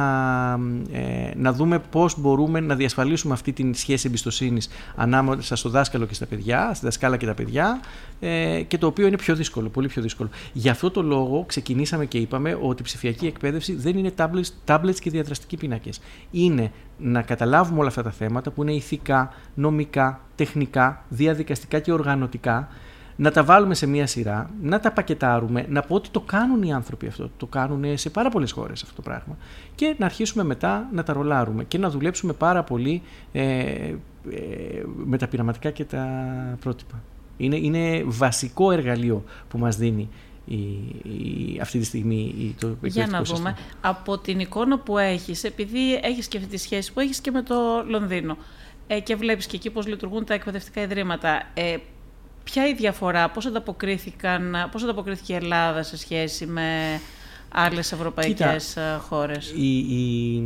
ε, να δούμε πώς μπορούμε να διασφαλίσουμε αυτή τη σχέση εμπιστοσύνης ανάμεσα στο δάσκαλο και στα παιδιά, στη δασκάλα και τα παιδιά, ε, και το οποίο είναι πιο δύσκολο, πολύ πιο δύσκολο. Γι' αυτό το λόγο ξεκινήσαμε και είπαμε ότι η ψηφιακή εκπαίδευση δεν είναι tablets, και διαδραστικοί πίνακες. Είναι να καταλάβουμε όλα αυτά τα θέματα που είναι ηθικά, νομικά, τεχνικά, διαδικαστικά και οργανωτικά, να τα βάλουμε σε μία σειρά, να τα πακετάρουμε, να πω ότι το κάνουν οι άνθρωποι αυτό, το κάνουν σε πάρα πολλές χώρες αυτό το πράγμα και να αρχίσουμε μετά να τα ρολάρουμε και να δουλέψουμε πάρα πολύ ε, ε, με τα πειραματικά και τα πρότυπα. Είναι, είναι βασικό εργαλείο που μας δίνει η, η, αυτή τη στιγμή η, το Για να δούμε. Από την εικόνα που έχεις, επειδή έχεις και αυτή τη σχέση που έχεις και με το Λονδίνο ε, και βλέπεις και εκεί πώς λειτουργούν τα εκπαιδευτικά ιδρύματα, ε, ποια η διαφορά, πώς, ανταποκρίθηκαν, πώς ανταποκρίθηκε η Ελλάδα σε σχέση με άλλες ευρωπαϊκές Κοίτα, ε, χώρες; Η, η,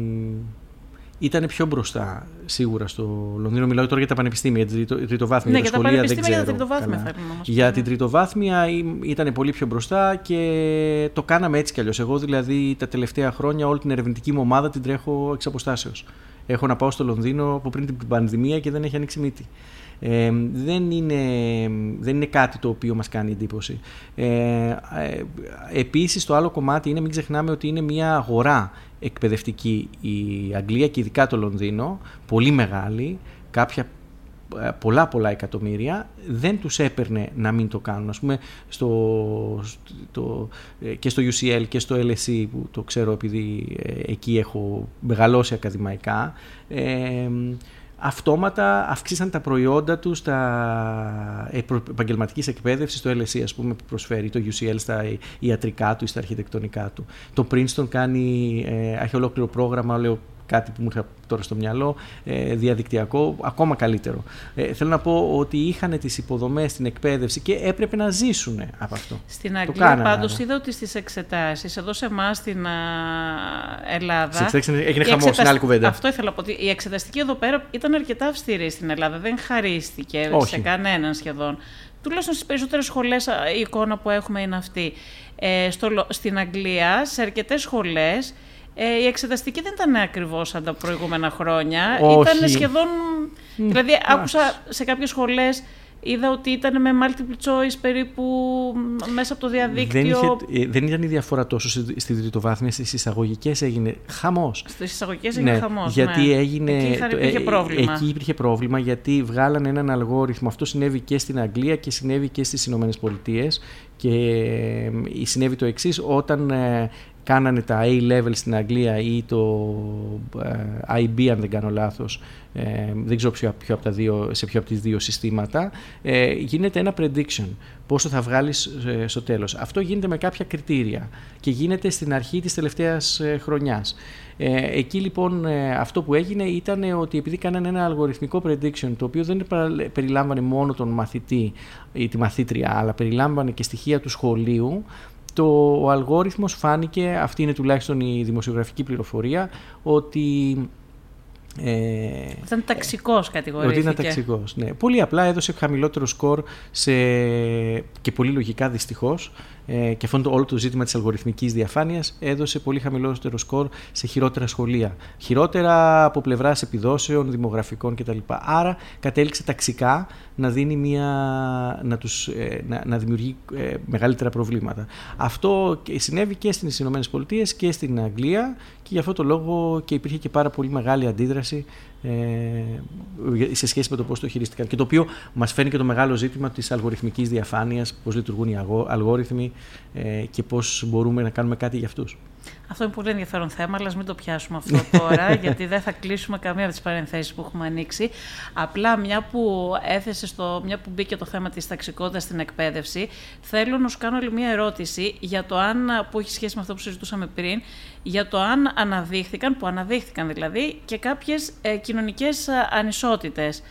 ήταν πιο μπροστά σίγουρα στο Λονδίνο. Μιλάω τώρα για τα πανεπιστήμια, για την τριτοβάθμια ναι, για τα σχολεία. Δεν ξέρω, για τα τριτοβάθμια θέλουμε όμως. Για την τριτοβάθμια ήταν πολύ πιο μπροστά και το κάναμε έτσι κι αλλιώς. Εγώ δηλαδή τα τελευταία χρόνια όλη την ερευνητική μου ομάδα την τρέχω εξ αποστάσεως. Έχω να πάω στο Λονδίνο από πριν την πανδημία και δεν έχει ανοίξει μύτη. Ε, δεν, είναι, δεν είναι κάτι το οποίο μας κάνει εντύπωση. Ε, ε, επίσης το άλλο κομμάτι είναι μην ξεχνάμε ότι είναι μια αγορά εκπαιδευτική η Αγγλία και ειδικά το Λονδίνο, πολύ μεγάλη, κάποια ε, πολλά πολλά εκατομμύρια δεν τους έπαιρνε να μην το κάνουν. Ας πούμε στο, στο, ε, και στο UCL και στο LSE που το ξέρω επειδή εκεί έχω μεγαλώσει ακαδημαϊκά αυτόματα αυξήσαν τα προϊόντα τους στα επαγγελματικής εκπαίδευσης, στο LSE, ας πούμε, που προσφέρει το UCL στα ιατρικά του ή στα αρχιτεκτονικά του. Το Princeton κάνει, ε, έχει ολόκληρο πρόγραμμα, λέω κάτι που μου είχα τώρα στο μυαλό, ε, διαδικτυακό, ακόμα καλύτερο. Ε, θέλω να πω ότι είχαν τις υποδομές στην εκπαίδευση και έπρεπε να ζήσουν από αυτό. Στην Αγγλία πάντως είδα ότι στις εξετάσεις, εδώ σε εμάς στην Ελλάδα... Στις εξετάσεις έγινε χαμός, εξετασ... άλλη κουβέντα. Αυτό ήθελα να πω, ότι η εξεταστική εδώ πέρα ήταν αρκετά αυστηρή στην Ελλάδα, δεν χαρίστηκε Όχι. σε κανέναν σχεδόν. Τουλάχιστον στις περισσότερες σχολές η εικόνα που έχουμε είναι αυτή. Ε, στο, στην Αγγλία, σε αρκετές σχολές, ε, η εξεταστική δεν ήταν ακριβώς σαν τα προηγούμενα χρόνια. Όχι. Ήταν σχεδόν. Δηλαδή, άκουσα σε κάποιες σχολές Είδα ότι ήταν με multiple choice περίπου μέσα από το διαδίκτυο. Δεν, είχε, ε, δεν ήταν η διαφορά τόσο στη τριτοβάθμια, στις εισαγωγικές έγινε χαμός. Στις εισαγωγικές έγινε ναι, χαμός. Γιατί ναι. έγινε. Εκεί υπήρχε ε, πρόβλημα. Εκεί υπήρχε πρόβλημα γιατί βγάλανε έναν αλγόριθμο. Αυτό συνέβη και στην Αγγλία και συνέβη και στις Ηνωμένες Πολιτείες. Και ε, συνέβη το εξής, όταν κάνανε τα A-level στην Αγγλία ή το IB αν δεν κάνω λάθος, δεν ξέρω ποιο, ποιο από τα δύο, σε ποιο από τις δύο συστήματα, γίνεται ένα prediction πόσο θα βγάλεις στο τέλος. Αυτό γίνεται με κάποια κριτήρια και γίνεται στην αρχή της τελευταίας χρονιάς. Ε, εκεί λοιπόν ε, αυτό που έγινε ήταν ότι επειδή κάνανε ένα αλγοριθμικό prediction το οποίο δεν περιλάμβανε μόνο τον μαθητή ή τη μαθήτρια αλλά περιλάμβανε και στοιχεία του σχολείου το, ο αλγόριθμος φάνηκε, αυτή είναι τουλάχιστον η δημοσιογραφική πληροφορία, ότι ε, ήταν ταξικός κατηγορήθηκε. Ότι ήταν ταξικός. Ναι. Πολύ απλά έδωσε χαμηλότερο σκορ σε... και πολύ λογικά δυστυχώς ε, και αυτό όλο το ζήτημα της αλγοριθμικής διαφάνειας έδωσε πολύ χαμηλότερο σκορ σε χειρότερα σχολεία. Χειρότερα από πλευράς επιδόσεων, δημογραφικών κτλ. Άρα κατέληξε ταξικά να, δίνει μια, να, τους, ε, να, να δημιουργεί ε, μεγαλύτερα προβλήματα. Αυτό συνέβη και στις ΗΠΑ και στην Αγγλία και γι' αυτό το λόγο και υπήρχε και πάρα πολύ μεγάλη αντίδραση ε, σε σχέση με το πώς το χειρίστηκαν. Και το οποίο μας φαίνει και το μεγάλο ζήτημα της αλγοριθμικής διαφάνειας, πώς λειτουργούν οι αλγόριθμοι ε, και πώς μπορούμε να κάνουμε κάτι για αυτούς. Αυτό είναι πολύ ενδιαφέρον θέμα, αλλά μην το πιάσουμε αυτό τώρα, γιατί δεν θα κλείσουμε καμία από τις παρενθέσεις που έχουμε ανοίξει. Απλά, μια που έθεσε στο, μια που μπήκε το θέμα της ταξικότητας στην εκπαίδευση, θέλω να σου κάνω άλλη μια ερώτηση για το αν, που έχει σχέση με αυτό που συζητούσαμε πριν, για το αν αναδείχθηκαν, που αναδείχθηκαν δηλαδή, και κάποιες ε, κοινωνικές ανισότητες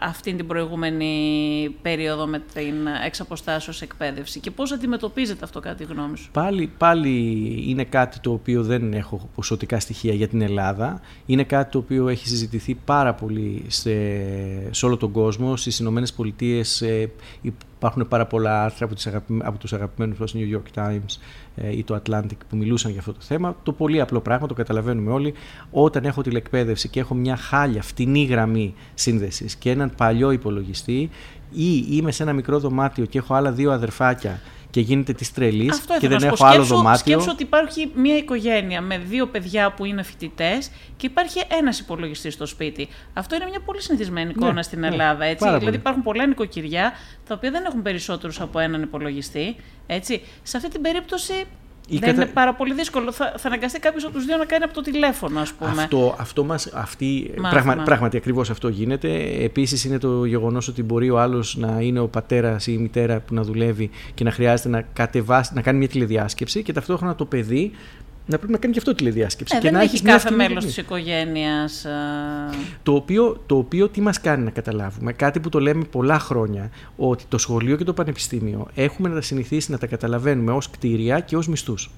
αυτή την προηγούμενη περίοδο με την εξαποστάσεως εκπαίδευση και πώς αντιμετωπίζεται αυτό κάτι γνώμη σου; Πάλι, πάλι είναι κάτι το οποίο δεν έχω ποσοτικά στοιχεία για την Ελλάδα. Είναι κάτι το οποίο έχει συζητηθεί πάρα πολύ σε, σε όλο τον κόσμο. Στις Ηνωμένες Πολιτείες ε, υπάρχουν πάρα πολλά άρθρα από, τις από τους αγαπημένους μας New York Times ε, ή το Atlantic που μιλούσαν για αυτό το θέμα. Το πολύ απλό πράγμα, το καταλαβαίνουμε όλοι, όταν έχω τηλεκπαίδευση και έχω μια χάλια φτηνή γραμμή σύνδεσης και έναν παλιό υπολογιστή ή είμαι σε ένα μικρό δωμάτιο και έχω άλλα δύο αδερφάκια και γίνεται της τρελής και δεν έχω άλλο δωμάτιο. Σκέψω ότι υπάρχει μια οικογένεια με δύο παιδιά που είναι φοιτητές και υπάρχει ένας υπολογιστής στο σπίτι. Αυτό είναι μια πολύ συνηθισμένη εικόνα ναι, στην ναι, Ελλάδα. Έτσι. Δηλαδή υπάρχουν πολλά νοικοκυριά τα οποία δεν έχουν περισσότερους από έναν υπολογιστή. Έτσι. Σε αυτή την περίπτωση δεν κατα... είναι πάρα πολύ δύσκολο. Θα, θα αναγκαστεί κάποιος από τους δύο να κάνει από το τηλέφωνο, ας πούμε. Αυτό, αυτό μας, αυτή, πράγμα, πράγματι ακριβώς αυτό γίνεται. Επίσης είναι το γεγονός ότι μπορεί ο άλλος να είναι ο πατέρας ή η μητέρα που να δουλεύει και να χρειάζεται να, κατεβάσει, να κάνει μια τηλεδιάσκεψη και ταυτόχρονα το παιδί να πρέπει να κάνει και αυτό τηλεδιάσκεψη. Ε, και δεν να έχει κάθε μέλος της οικογένειας. Το οποίο, το οποίο τι μας κάνει να καταλάβουμε, κάτι που το λέμε πολλά χρόνια, ότι το σχολείο και το πανεπιστήμιο έχουμε να τα συνηθίσει να τα καταλαβαίνουμε ως κτίρια και ως μισθούς.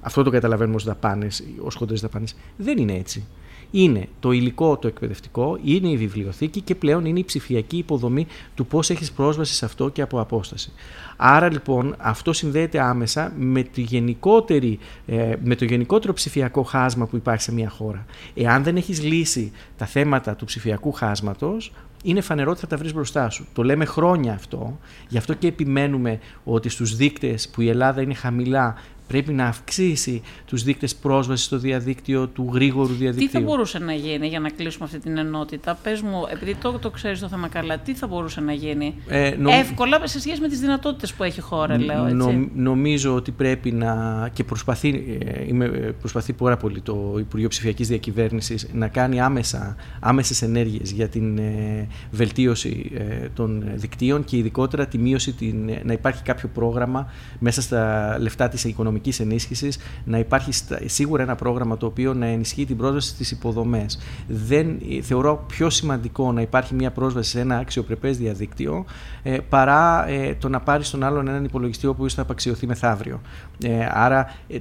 Αυτό το καταλαβαίνουμε ως δαπάνες, ως χοντρές δαπάνες. Δεν είναι έτσι. Είναι το υλικό, το εκπαιδευτικό, είναι η βιβλιοθήκη και πλέον είναι η ψηφιακή υποδομή του πώς έχεις πρόσβαση σε αυτό και από απόσταση. Άρα λοιπόν αυτό συνδέεται άμεσα με, τη γενικότερη, ε, με το γενικότερο ψηφιακό χάσμα που υπάρχει σε μια χώρα. Εάν δεν έχεις λύσει τα θέματα του ψηφιακού χάσματος, είναι φανερό ότι θα τα βρεις μπροστά σου. Το λέμε χρόνια αυτό, γι' αυτό και επιμένουμε ότι στους δείκτες που η Ελλάδα είναι χαμηλά πρέπει να αυξήσει τους δείκτες πρόσβασης στο διαδίκτυο του γρήγορου διαδικτύου. Τι θα μπορούσε να γίνει για να κλείσουμε αυτή την ενότητα; Πες μου, επειδή το, το ξέρεις το θέμα καλά, τι θα μπορούσε να γίνει; Ε, Εύκολα σε σχέση με τις δυνατότητες που έχει η χώρα, λέω έτσι. νομίζω ότι πρέπει να, και προσπαθεί, ε, είμαι, ε, προσπαθεί πάρα πολύ το Υπουργείο Ψηφιακής Διακυβέρνησης να κάνει άμεσα, άμεσες ενέργειες για την ε, βελτίωση ε, των δικτύων και ειδικότερα τη μείωση, την, να υπάρχει κάποιο πρόγραμμα μέσα στα λεφτά της οικονομικής οικονομικής ενίσχυσης, να υπάρχει σίγουρα ένα πρόγραμμα το οποίο να ενισχύει την πρόσβαση στις υποδομές. Δεν θεωρώ πιο σημαντικό να υπάρχει μια πρόσβαση σε ένα αξιοπρεπές διαδίκτυο ε, παρά ε, το να πάρεις στον άλλον έναν υπολογιστή ο θα απαξιωθεί μεθαύριο. Ε, άρα, ε,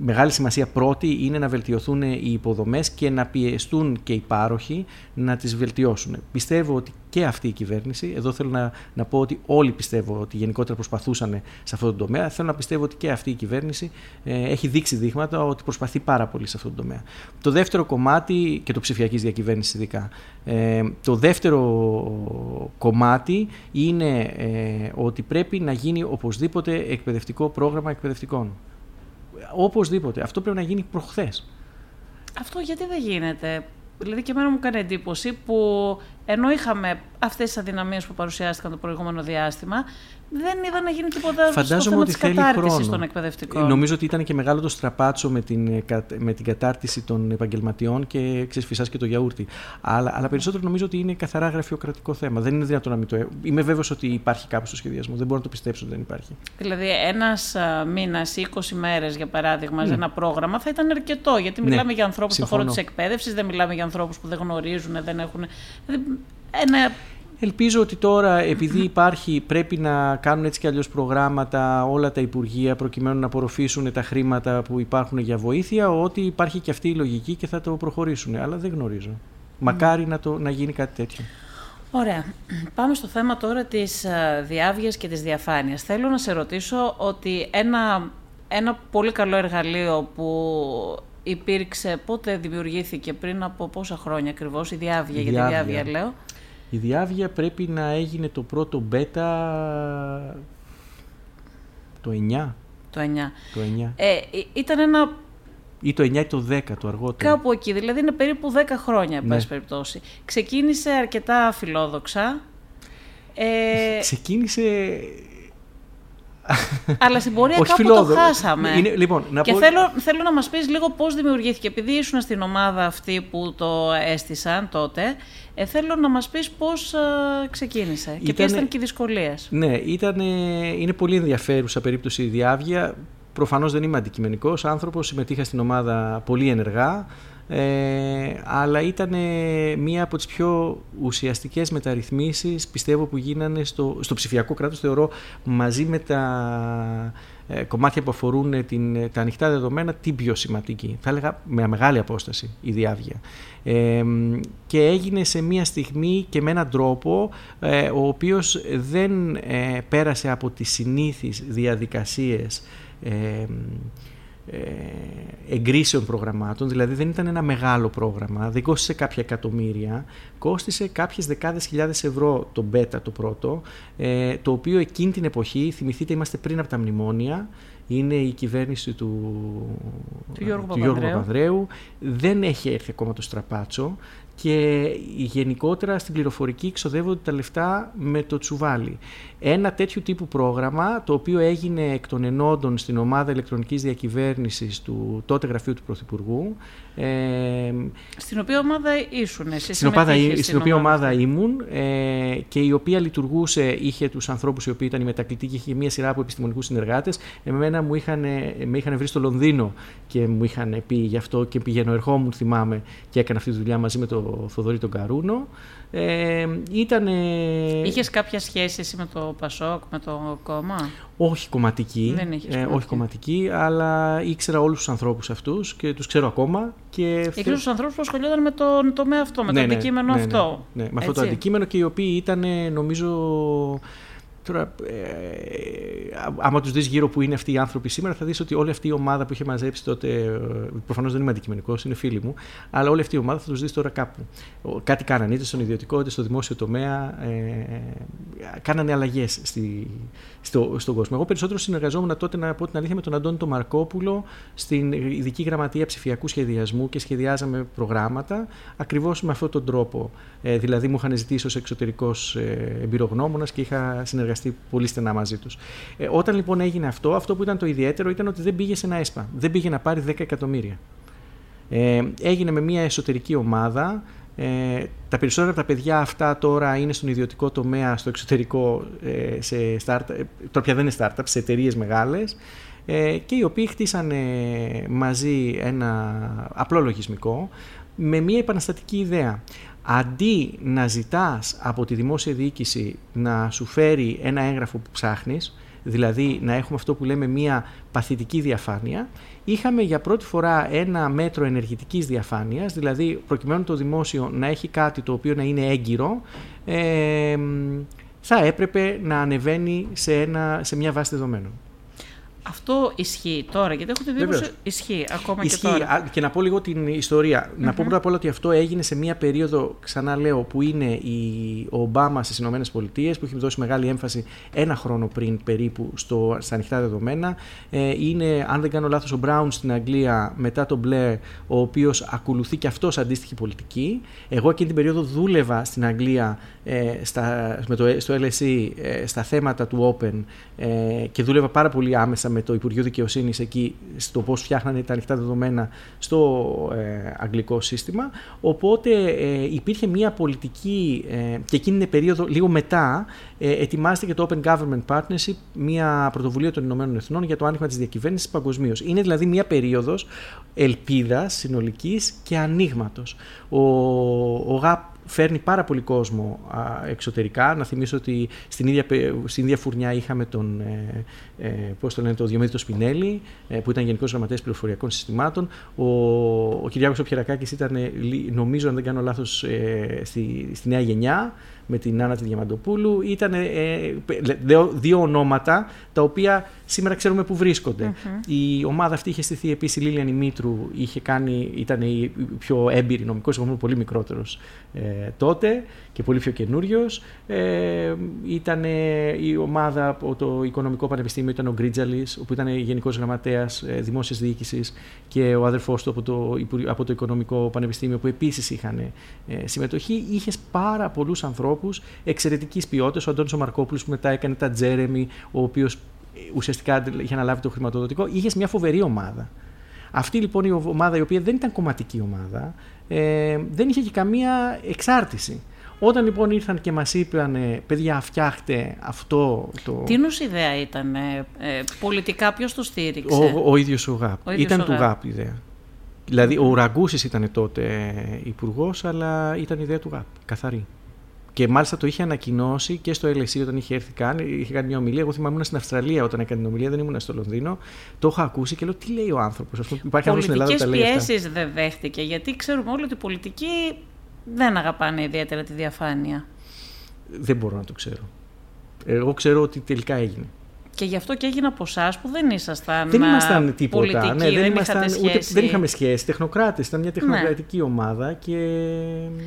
μεγάλη σημασία πρώτη είναι να βελτιωθούν οι υποδομές και να πιεστούν και οι πάροχοι να τις βελτιώσουν. Πιστεύω ότι και αυτή η κυβέρνηση. Εδώ θέλω να, να πω ότι όλοι πιστεύω ότι γενικότερα προσπαθούσαν σε αυτό το τομέα. Θέλω να πιστεύω ότι και αυτή η κυβέρνηση ε, έχει δείξει δείγματα ότι προσπαθεί πάρα πολύ σε αυτό το τομέα. Το δεύτερο κομμάτι, και το ψηφιακής διακυβέρνησης ειδικά, ε, το δεύτερο κομμάτι είναι ε, ότι πρέπει να γίνει οπωσδήποτε εκπαιδευτικό πρόγραμμα εκπαιδευτικών. Οπωσδήποτε. Αυτό πρέπει να γίνει προχθές. Αυτό γιατί δεν γίνεται; Δηλαδή και εμένα μου κάνει εντύπωση που ενώ είχαμε αυτές τις αδυναμίες που παρουσιάστηκαν το προηγούμενο διάστημα, δεν είδα να γίνει τίποτα Φαντάζομαι στο θέμα ότι της θέλει κατάρτισης χρόνο. των εκπαιδευτικών. Νομίζω ότι ήταν και μεγάλο το στραπάτσο με την, ε, κα- με την κατάρτιση των επαγγελματιών και ξέρεις, φυσάς και το γιαούρτι. Αλλά, αλλά περισσότερο νομίζω ότι είναι καθαρά γραφειοκρατικό θέμα. Δεν είναι δυνατόν να μην το. ε- Είμαι βέβαιος ότι υπάρχει κάπου στο σχεδιασμό. Δεν μπορώ να το πιστέψω ότι δεν υπάρχει. Δηλαδή, ένας μήνας ή 20 μέρες, για παράδειγμα, σε ένα πρόγραμμα θα ήταν αρκετό. Γιατί Ναι, μιλάμε για ανθρώπους στον χώρο συμφωνώ. της εκπαίδευσης, δεν μιλάμε για ανθρώπους που δεν γνωρίζουν, δεν έχουν. δηλαδή, Ένα Ελπίζω ότι τώρα, επειδή υπάρχει, πρέπει να κάνουν έτσι κι αλλιώς προγράμματα όλα τα Υπουργεία προκειμένου να απορροφήσουν τα χρήματα που υπάρχουν για βοήθεια, ότι υπάρχει και αυτή η λογική και θα το προχωρήσουν. Αλλά δεν γνωρίζω. Μακάρι να, το, να γίνει κάτι τέτοιο. Ωραία. Πάμε στο θέμα τώρα της α, διάβγειας και της διαφάνειας. Θέλω να σε ρωτήσω ότι ένα, ένα πολύ καλό εργαλείο που υπήρξε, πότε δημιουργήθηκε, πριν από πόσα χρόνια ακριβώς, η διάβγεια, Η για τη διάβγεια. διάβγεια λέω. Η διάβγεια πρέπει να έγινε το πρώτο beta το 9. Το 9. Το 9. Ε, ε, ήταν ένα Ή το 9 ή το 10 το αργότερο. κάπου εκεί, δηλαδή είναι περίπου 10 χρόνια, εν Ναι. πάση περιπτώσει. Ξεκίνησε αρκετά φιλόδοξα, ε, Ξεκίνησε... αλλά στην πορεία Όχι κάπου φιλόδο- το χάσαμε. Είναι, λοιπόν, να και πω... θέλω, θέλω να μας πεις λίγο πώς δημιουργήθηκε. Επειδή ήσουν στην ομάδα αυτή που το έστησαν τότε, ε, θέλω να μας πεις πώς ε, ξεκίνησε και ποιες Ήτανε- ήταν και οι δυσκολίες. Ναι, ήταν, είναι πολύ ενδιαφέρουσα περίπτωση η διάβγεια. Προφανώς δεν είμαι αντικειμενικός άνθρωπος, συμμετείχα στην ομάδα πολύ ενεργά, ε, αλλά ήταν μία από τις πιο ουσιαστικές μεταρρυθμίσεις, πιστεύω, που γίνανε στο, στο ψηφιακό κράτος, θεωρώ, μαζί με τα ε, κομμάτια που αφορούν την, τα ανοιχτά δεδομένα, την πιο σημαντική. Θα έλεγα με μεγάλη απόσταση η διάβγεια. Ε, και έγινε σε μία στιγμή και με έναν τρόπο ε, ο οποίος δεν ε, πέρασε από τις συνήθεις διαδικασίες ε, ε, εγκρίσεων προγραμμάτων, δηλαδή δεν ήταν ένα μεγάλο πρόγραμμα, δεν κόστησε κάποια εκατομμύρια, κόστησε κάποιες δεκάδες χιλιάδες ευρώ το beta το πρώτο, ε, το οποίο εκείνη την εποχή, θυμηθείτε είμαστε πριν από τα μνημόνια, είναι η κυβέρνηση του, Του Γιώργου Παπανδρέου. Παπανδρέου, δεν έχει έρθει ακόμα το στραπάτσο και γενικότερα στην πληροφορική ξοδεύονται τα λεφτά με το τσουβάλι. Ένα τέτοιο τύπου πρόγραμμα, το οποίο έγινε εκ των ενόντων στην ομάδα ηλεκτρονικής διακυβέρνησης του τότε γραφείου του Πρωθυπουργού, ε, Στην οποία ομάδα ήσουν εσύ, στην, ομάδα, συμμετείχες στην οποία ομάδα ήμουν ε, και η οποία λειτουργούσε, είχε τους ανθρώπους οι οποίοι ήταν οι μετακλητοί και είχε μια σειρά από επιστημονικούς συνεργάτες. Εμένα μου είχαν, με είχαν βρει στο Λονδίνο και μου είχαν πει γι' αυτό και πηγαίνω ερχόμουν θυμάμαι και έκανα αυτή τη δουλειά μαζί με τον Θοδωρή τον Καρούνο. Ε, ήταν, Είχες κάποια σχέση εσύ με το Πασόκ, με το κόμμα; όχι κομματική, Δεν είχες ε, κομματική. όχι κομματική, αλλά ήξερα όλους τους ανθρώπους αυτούς και τους ξέρω ακόμα. Και Ήξερες τους ανθρώπους που ασχολιόταν με το τομέα αυτό, με το αντικείμενο ναι, αυτό. Ναι, ναι, με αυτό το Έτσι. αντικείμενο και οι οποίοι ήταν, νομίζω. Τώρα, ε, άμα τους δεις γύρω που είναι αυτοί οι άνθρωποι σήμερα, θα δεις ότι όλη αυτή η ομάδα που είχε μαζέψει τότε. ε, Προφανώς δεν είμαι αντικειμενικός, είναι φίλοι μου, αλλά όλη αυτή η ομάδα θα τους δεις τώρα κάπου. Ο- Κάτι κάνανε είτε στον ιδιωτικό είτε στο δημόσιο τομέα. Ε, κάνανε αλλαγές στο, στον κόσμο. Εγώ περισσότερο συνεργαζόμουν τότε, να πω την αλήθεια, με τον Αντώνη τον Μαρκόπουλο στην ειδική γραμματεία ψηφιακού σχεδιασμού και σχεδιάζαμε προγράμματα ακριβώς με αυτόν τον τρόπο. Ε, δηλαδή, μου είχαν ζητήσει ως εξωτερικός ε, εμπειρογνώμονας και είχα συνεργαστεί πολύ στενά μαζί τους. Ε, όταν λοιπόν έγινε αυτό, αυτό που ήταν το ιδιαίτερο ήταν ότι δεν πήγε σε ένα ΕΣΠΑ. Δεν πήγε να πάρει 10 εκατομμύρια. Ε, έγινε με μια εσωτερική ομάδα. Ε, τα περισσότερα από τα παιδιά αυτά τώρα είναι στον ιδιωτικό τομέα, στο εξωτερικό, ε, σε startup, ε, τώρα πια δεν είναι startup, σε εταιρείες μεγάλες ε, και οι οποίοι χτίσανε μαζί ένα απλό λογισμικό με μια επαναστατική ιδέα. Αντί να ζητάς από τη δημόσια διοίκηση να σου φέρει ένα έγγραφο που ψάχνεις, δηλαδή να έχουμε αυτό που λέμε μια παθητική διαφάνεια, είχαμε για πρώτη φορά ένα μέτρο ενεργητικής διαφάνειας, δηλαδή προκειμένου το δημόσιο να έχει κάτι το οποίο να είναι έγκυρο, ε, θα έπρεπε να ανεβαίνει σε, ένα, σε μια βάση δεδομένων. Αυτό ισχύει τώρα, γιατί έχω την εντύπωση Βεβαίως. ισχύει ακόμα Ισχύει. και τώρα. Α, Και να πω λίγο την ιστορία. Να πω πρώτα απ' όλα ότι αυτό έγινε σε μια περίοδο, ξανά λέω, που είναι η, ο Ομπάμα στις ΗΠΑ, που έχει δώσει μεγάλη έμφαση ένα χρόνο πριν περίπου στο, στα ανοιχτά δεδομένα. Ε, είναι, αν δεν κάνω λάθος, ο Μπράουν στην Αγγλία μετά τον Μπλερ, ο οποίος ακολουθεί και αυτός αντίστοιχη πολιτική. Εγώ εκείνη την περίοδο δούλευα στην Αγγλία ε, στα, με το, στο LSE ε, στα θέματα του Open ε, και δούλευα πάρα πολύ άμεσα με το Υπουργείο Δικαιοσύνης εκεί στο πώς φτιάχνανε τα ανοιχτά δεδομένα στο ε, αγγλικό σύστημα. Οπότε ε, υπήρχε μια πολιτική ε, και εκείνη την περίοδο, λίγο μετά, ε, ετοιμάστηκε το Open Government Partnership, μια πρωτοβουλία των Ηνωμένων Εθνών για το άνοιγμα της διακυβέρνησης παγκοσμίως. Είναι δηλαδή μια περίοδος ελπίδας συνολικής και ανοίγματος. Ο, ο ΓΑΠ φέρνει πάρα πολύ κόσμο α, εξωτερικά. Να θυμίσω ότι στην ίδια, πε- στην ίδια φουρνιά είχαμε τον, ε, ε, πώς το λένε, το Διομήδη το Σπινέλη, ε, που ήταν Γενικός Γραμματέας Πληροφοριακών Συστημάτων. Ο, ο Κυριάκος Οπιερακάκης ήταν, ε, λι- νομίζω, αν δεν κάνω λάθος, ε, στη, στη Νέα Γενιά, με την Άννα τη Διαμαντοπούλου. Ήταν ε, πε- δύο, δύο ονόματα τα οποία σήμερα ξέρουμε που βρισκονται Η ομάδα αυτή είχε στηθεί επίσης η Λίλιαν Μήτρου, είχε κάνει, ήταν η πιο έμπειρη νομικός, εγώ ήμουν πολύ μικρότερος ε, τότε και πολύ πιο καινούριος. Ε, ήταν η ομάδα από το Οικονομικό Πανεπιστήμιο, ήταν ο Γκρίτζαλης, όπου ήταν Γενικός Γραμματέας ε, Δημόσιας Διοίκησης και ο αδερφός του από το, Υπουργ- από το Οικονομικό Πανεπιστήμιο, που επίσης είχαν ε, συμμετοχή. Είχε πάρα πολλούς ανθρώπους εξαιρετικής ποιότητας. Ο Αντώνης ο Μαρκόπουλο που μετά έκανε τα Τζέρεμι, ο οποίος ουσιαστικά είχε αναλάβει το χρηματοδοτικό. Είχες μια φοβερή ομάδα. Αυτή λοιπόν η ομάδα, η οποία δεν ήταν κομματική ομάδα, ε, δεν είχε και καμία εξάρτηση. Όταν λοιπόν ήρθαν και μας είπαν, ε, παιδιά φτιάχτε αυτό το... Τι νους ιδέα ήταν, ε, ε, πολιτικά ποιος το στήριξε; Ο, ο ίδιος ο ΓΑΠ. Ο ίδιος ήταν ο του ΓΑΠ. ΓΑΠ η ιδέα. Δηλαδή ο Ραγκούσης ήταν τότε υπουργός, αλλά ήταν ιδέα του ΓΑΠ, καθαρή. Και μάλιστα το είχε ανακοινώσει και στο LSE όταν είχε έρθει καν. Είχε κάνει μια ομιλία. Εγώ θυμάμαι ήμουν στην Αυστραλία όταν έκανε την ομιλία, δεν ήμουν στο Λονδίνο. Το είχα ακούσει και λέω τι λέει ο άνθρωπος. Υπάρχει άνθρωπος στην Ελλάδα που Πολιτικές τα λέει αυτά. πιέσεις δεν δέχτηκε, γιατί ξέρουμε όλοι ότι οι πολιτικοί δεν αγαπάνε ιδιαίτερα τη διαφάνεια. Δεν μπορώ να το ξέρω. Εγώ ξέρω ότι τελικά έγινε. Και γι' αυτό και έγινε από εσάς που δεν ήσασταν Δεν α, ήμασταν τίποτα. πολιτικοί, ναι, δεν, δεν, ήμασταν, είχατε ούτε, σχέση. δεν είχαμε σχέση. Τεχνοκράτε. Ήταν μια τεχνοκρατική Ναι. ομάδα και.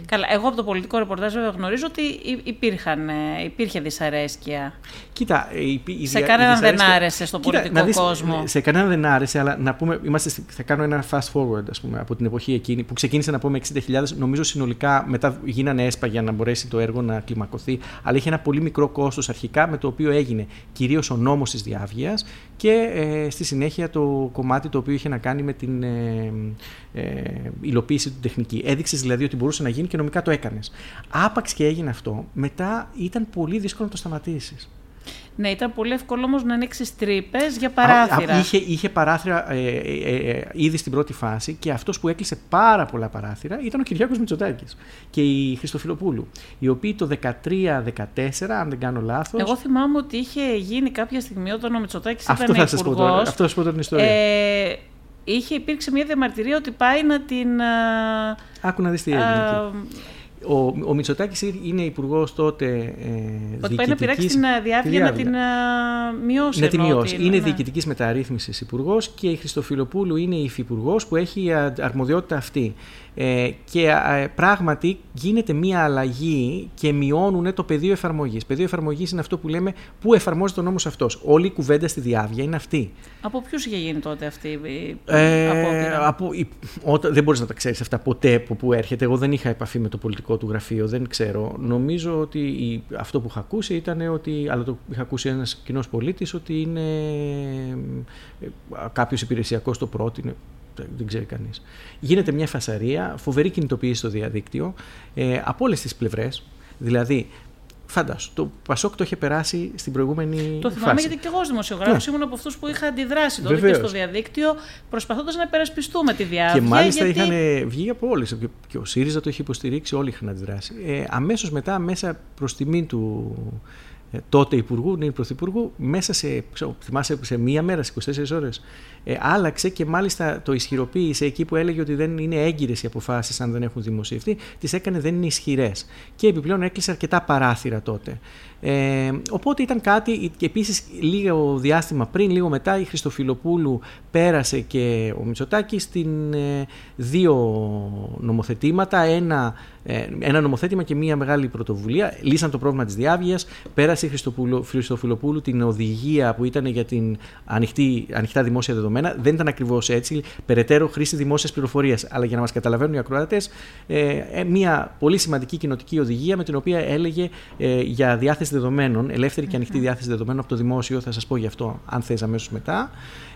Καλά, εγώ από το πολιτικό ρεπορτάζ βέβαια γνωρίζω ότι υ- υπήρχαν, ε, υπήρχε δυσαρέσκεια. Κοίτα, ε, η, η, Σε δια- η κανέναν δεν δυσαρέσκεια- άρεσε στον Κοίτα, πολιτικό να δεις, κόσμο. Σε κανέναν δεν άρεσε, αλλά να πούμε, είμαστε, στη- θα κάνω ένα fast forward ας πούμε, από την εποχή εκείνη που ξεκίνησε να πούμε 60.000. Νομίζω συνολικά μετά γίνανε έσπα για να μπορέσει το έργο να κλιμακωθεί. Αλλά είχε ένα πολύ μικρό κόστος αρχικά με το οποίο έγινε κυρίως ο νόμος της Διάβγειας και ε, στη συνέχεια το κομμάτι το οποίο είχε να κάνει με την ε, ε, υλοποίηση του τεχνική. Έδειξε δηλαδή ότι μπορούσε να γίνει και νομικά το έκανες. Άπαξ και έγινε αυτό, μετά ήταν πολύ δύσκολο να το σταματήσεις. Ναι, ήταν πολύ εύκολο όμως να ανοίξει τρύπες για παράθυρα. Α, α, είχε, είχε παράθυρα ε, ε, ε, ήδη στην πρώτη φάση και αυτός που έκλεισε πάρα πολλά παράθυρα ήταν ο Κυριάκος Μητσοτάκης και η Χριστοφιλοπούλου, οι οποίοι το 13-14, αν δεν κάνω λάθος... Εγώ θυμάμαι ότι είχε γίνει κάποια στιγμή όταν ο Μητσοτάκης αυτό ήταν θα σας πω τώρα, υπουργός. αυτό θα σας πω τώρα την ιστορία. Ε, είχε υπήρξε μια διαμαρτυρία ότι πάει να την. α, Άκου να δεις τι έγινε α, εκεί. Ο, ο Μητσοτάκης είναι υπουργός τότε ε, ότι πάει να πειράξει διοικητικής- την α, διάβγεια να τη την α, μειώσει. Να τη εννοώ, μειώσει. την- Είναι ναι. διοικητικής μεταρρύθμισης υπουργός και η Χριστοφιλοπούλου είναι η υφυπουργός που έχει α, αρμοδιότητα αυτή. Ε, και α, πράγματι γίνεται μία αλλαγή και μειώνουν το πεδίο εφαρμογής. Πεδίο εφαρμογής είναι αυτό που λέμε πού εφαρμόζεται ο νόμος αυτός. Όλη η κουβέντα στη διάβγεια είναι αυτή. Από ποιους είχε γίνει τότε αυτή η Ε, απόπειρα; από, η- όταν, δεν μπορείς να τα ξέρεις αυτά ποτέ από πού έρχεται. Εγώ δεν είχα επαφή με το πολιτικό του γραφείο, δεν ξέρω. Νομίζω ότι η- αυτό που είχα ακούσει ήταν ότι. Αλλά το είχα ακούσει ένας κοινός πολίτης ότι είναι. Κάποιος υπηρεσιακός το πρότεινε. Δεν- Δεν ξέρει κανείς. Γίνεται μια φασαρία, φοβερή κινητοποίηση στο διαδίκτυο ε, από όλες τις πλευρές. Δηλαδή, φαντάσου, το Πασόκ το είχε περάσει στην προηγούμενη Το θυμάμαι φάση. γιατί και εγώ ως δημοσιογράφος Ναι. ήμουν από αυτούς που είχα αντιδράσει τότε και Βεβαίως. στο διαδίκτυο, προσπαθώντας να υπερασπιστούμε τη διάβγεια. Και μάλιστα γιατί... είχαν βγει από όλες. Και ο ΣΥΡΙΖΑ το είχε υποστηρίξει, όλοι είχαν αντιδράσει. Ε, Αμέσως μετά, μέσα προς τιμή του, ε, τότε Υπουργού, νυν Πρωθυπουργού, μέσα σε, θυμάσαι, σε μία μέρα, σε 24 ώρες, ε, άλλαξε και μάλιστα το ισχυροποίησε εκεί που έλεγε ότι δεν είναι έγκυρες οι αποφάσεις αν δεν έχουν δημοσιευτεί, τις έκανε δεν είναι ισχυρές. Και επιπλέον έκλεισε αρκετά παράθυρα τότε. Ε, οπότε ήταν κάτι, και επίσης λίγο διάστημα πριν, λίγο μετά, η Χριστοφιλοπούλου πέρασε και ο Μητσοτάκη στην ε, δύο νομοθετήματα, ένα, ε, ένα νομοθέτημα και μία μεγάλη πρωτοβουλία. Λύσαν το πρόβλημα της διάβγειας. Πέρασε η Χριστοφιλοπούλου την οδηγία που ήταν για την ανοιχτή, ανοιχτά δημόσια δεδομένα. Δεν ήταν ακριβώς έτσι. Περαιτέρω χρήση δημόσιας πληροφορίας. Αλλά για να μας καταλαβαίνουν οι ακροατές, ε, ε, μία πολύ σημαντική κοινοτική οδηγία με την οποία έλεγε ε, για διάθεση δεδομένων, ελεύθερη και ανοιχτή διάθεση δεδομένων από το δημόσιο. Θα σας πω γι' αυτό, αν θες αμέσως μετά.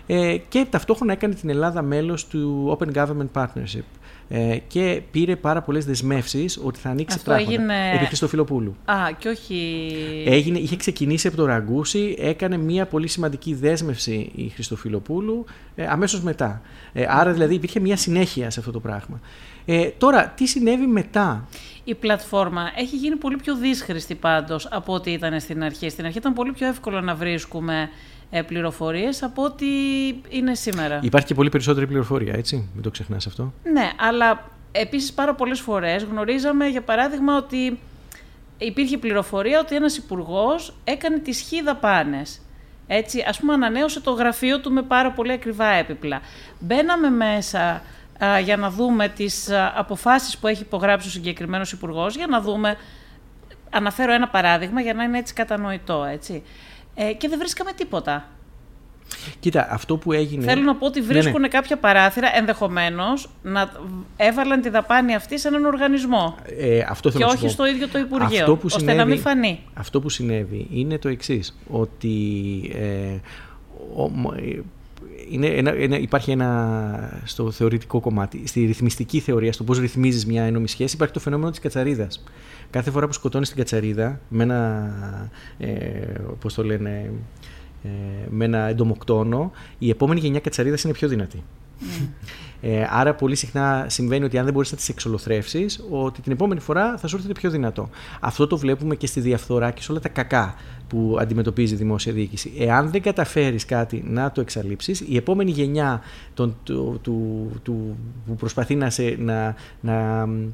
Ε, και ταυτόχρονα έκανε την Ελλάδα μέλος του Open Government Partnership ε, και πήρε πάρα πολλές δεσμεύσεις ότι θα ανοίξει Αυτό πράγματα. έγινε- Επί Χριστοφιλοπούλου. Α, και όχι... Έγινε, είχε ξεκινήσει από το Ραγκούσι, έκανε μια πολύ σημαντική δέσμευση η Χριστοφιλοπούλου ε, αμέσως μετά. Ε, άρα δηλαδή υπήρχε μια συνέχεια σε αυτό το πράγμα. Ε, τώρα, τι συνέβη μετά; Η πλατφόρμα έχει γίνει πολύ πιο δύσχρηστη πάντως από ό,τι ήταν στην αρχή. Στην αρχή ήταν πολύ πιο εύκολο να βρίσκουμε ε, πληροφορίες από ό,τι είναι σήμερα. Υπάρχει και πολύ περισσότερη πληροφορία, έτσι, μην το ξεχνάς αυτό. Ναι, αλλά επίσης πάρα πολλές φορές γνωρίζαμε, για παράδειγμα, ότι υπήρχε πληροφορία ότι ένας υπουργός έκανε τις χ δαπάνες. Έτσι, ας πούμε, ανανέωσε το γραφείο του με πάρα πολύ ακριβά έπιπλα. Μπαίναμε μέσα α, για να δούμε τις α, αποφάσεις που έχει υπογράψει ο συγκεκριμένος υπουργός, για να δούμε, αναφέρω ένα παράδειγμα για να είναι έτσι κατανοητό, έτσι. Ε, και δεν βρίσκαμε τίποτα. Κοίτα, αυτό που έγινε... Θέλω να πω ότι Ναι, βρίσκουν ναι. κάποια παράθυρα ενδεχομένως να έβαλαν τη δαπάνη αυτή σε έναν οργανισμό. Ε, αυτό θέλω Και να σου όχι πω. στο ίδιο το Υπουργείο, Αυτό που ώστε να μην φανεί. Αυτό που συνέβη είναι το εξής ότι ε, ο- μ- ε, είναι ένα, ένα- υπάρχει ένα στο θεωρητικό κομμάτι, στη ρυθμιστική θεωρία, στο πώς ρυθμίζεις μια ένομη σχέση, υπάρχει το φαινόμενο της κατσαρίδας. Κάθε φορά που σκοτώνεις την κατσαρίδα με ένα, ε, πώς το λένε, ε, με ένα εντομοκτόνο, η επόμενη γενιά κατσαρίδας είναι πιο δυνατή. Ε, άρα πολύ συχνά συμβαίνει ότι αν δεν μπορείς να τις εξολοθρεύσεις, ότι την επόμενη φορά θα σου έρθει πιο δυνατό. Αυτό το βλέπουμε και στη διαφθορά και σε όλα τα κακά που αντιμετωπίζει η δημόσια διοίκηση. Εάν δεν καταφέρεις κάτι να το εξαλείψεις, η επόμενη γενιά των, του, του, του- που προσπαθεί να, σε, να, να μ,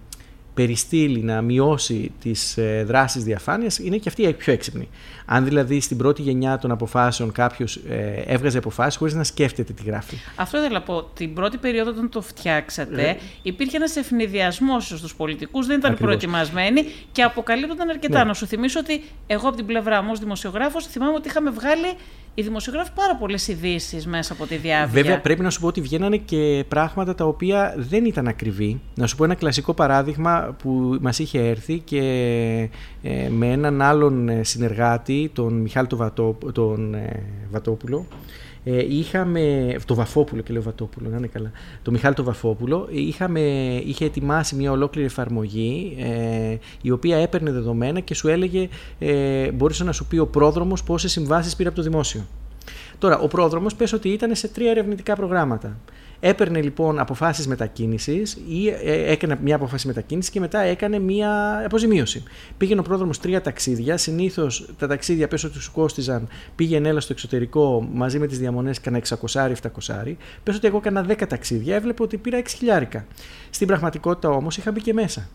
περιστύλει, να μειώσει τις ε, δράσεις διαφάνειας, είναι και αυτή η πιο έξυπνη. Αν δηλαδή στην πρώτη γενιά των αποφάσεων κάποιος ε, έβγαζε αποφάσεις χωρίς να σκέφτεται τι γράφει. Αυτό ήθελα να πω. Την πρώτη περίοδο όταν το φτιάξατε, Ε. υπήρχε ένας ευνηδιασμός στους πολιτικούς, δεν ήταν Ακριβώς. προετοιμασμένοι και αποκαλύπτονταν αρκετά. Ναι. Να σου θυμίσω ότι εγώ από την πλευρά μου ως δημοσιογράφος θυμάμαι ότι είχαμε βγάλει οι δημοσιογράφοι πάρα πολλές ειδήσεις μέσα από τη διάβια. Βέβαια, πρέπει να σου πω ότι βγαίνανε και πράγματα τα οποία δεν ήταν ακριβή. Να σου πω ένα κλασικό παράδειγμα που μας είχε έρθει και ε, με έναν άλλον ε, συνεργάτη, τον Μιχάλη τον, Βατό, τον ε, Βατόπουλο, ε, είχαμε, το Βαφόπουλο και λέω Βατόπουλο, να είναι καλά, το Μιχάλη το Βαφόπουλο, ε, είχαμε, είχε ετοιμάσει μια ολόκληρη εφαρμογή ε, η οποία έπαιρνε δεδομένα και σου έλεγε, ε, μπορούσε να σου πει ο πρόδρομος πόσες συμβάσεις πήρε από το δημόσιο. Τώρα, ο πρόδρομος πες ότι ήταν σε τρία ερευνητικά προγράμματα. Έπαιρνε λοιπόν αποφάσεις μετακίνησης ή ε, έκανε μια αποφάση μετακίνησης και μετά έκανε μια αποζημίωση. Πήγαινε ο πρόδρομος τρία ταξίδια. Συνήθως τα ταξίδια πες ότι σου κόστιζαν πήγαινε έλα στο εξωτερικό μαζί με τις διαμονές κανένα 600-700. Πες ότι εγώ έκανα 10 ταξίδια, έβλεπε ότι πήρα 6 χιλιάρικα. Στην πραγματικότητα όμως είχα μπει και μέσα.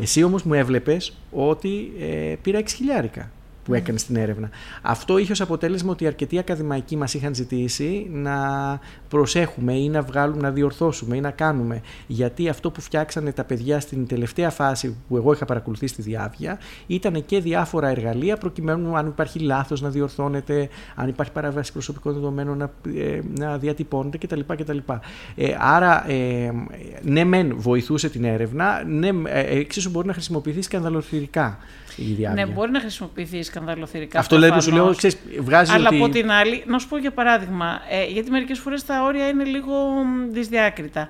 Εσύ όμως μου έβλεπες ότι ε, πήρα 6 χιλιάρικα που έκανε στην έρευνα. Αυτό είχε ως αποτέλεσμα ότι αρκετοί ακαδημαϊκοί μας είχαν ζητήσει να προσέχουμε ή να βγάλουμε, να διορθώσουμε ή να κάνουμε. Γιατί αυτό που φτιάξανε τα παιδιά στην τελευταία φάση που εγώ είχα παρακολουθήσει στη διάβια ήταν και διάφορα εργαλεία προκειμένου αν υπάρχει λάθος να διορθώνεται, αν υπάρχει παραβάση προσωπικών δεδομένων να, ε, να διατυπώνεται κτλ. κτλ. Ε, άρα, ε, ναι μεν βοηθούσε την έρευνα, ναι, ε, εξίσου μπορεί να χρησιμοποιηθεί σκανδαλοθυρικά η διάβια. Ναι, μπορεί να χρησιμοποιηθεί σκανδαλοθυρικά. Αυτό δηλαδή που σου λέω, προφανώς. ξέρεις, βγάζεις Αλλά ότι... από την άλλη, να σου πω για παράδειγμα, ε, γιατί μερικές φορές τα όρια είναι λίγο μ, δυσδιάκριτα.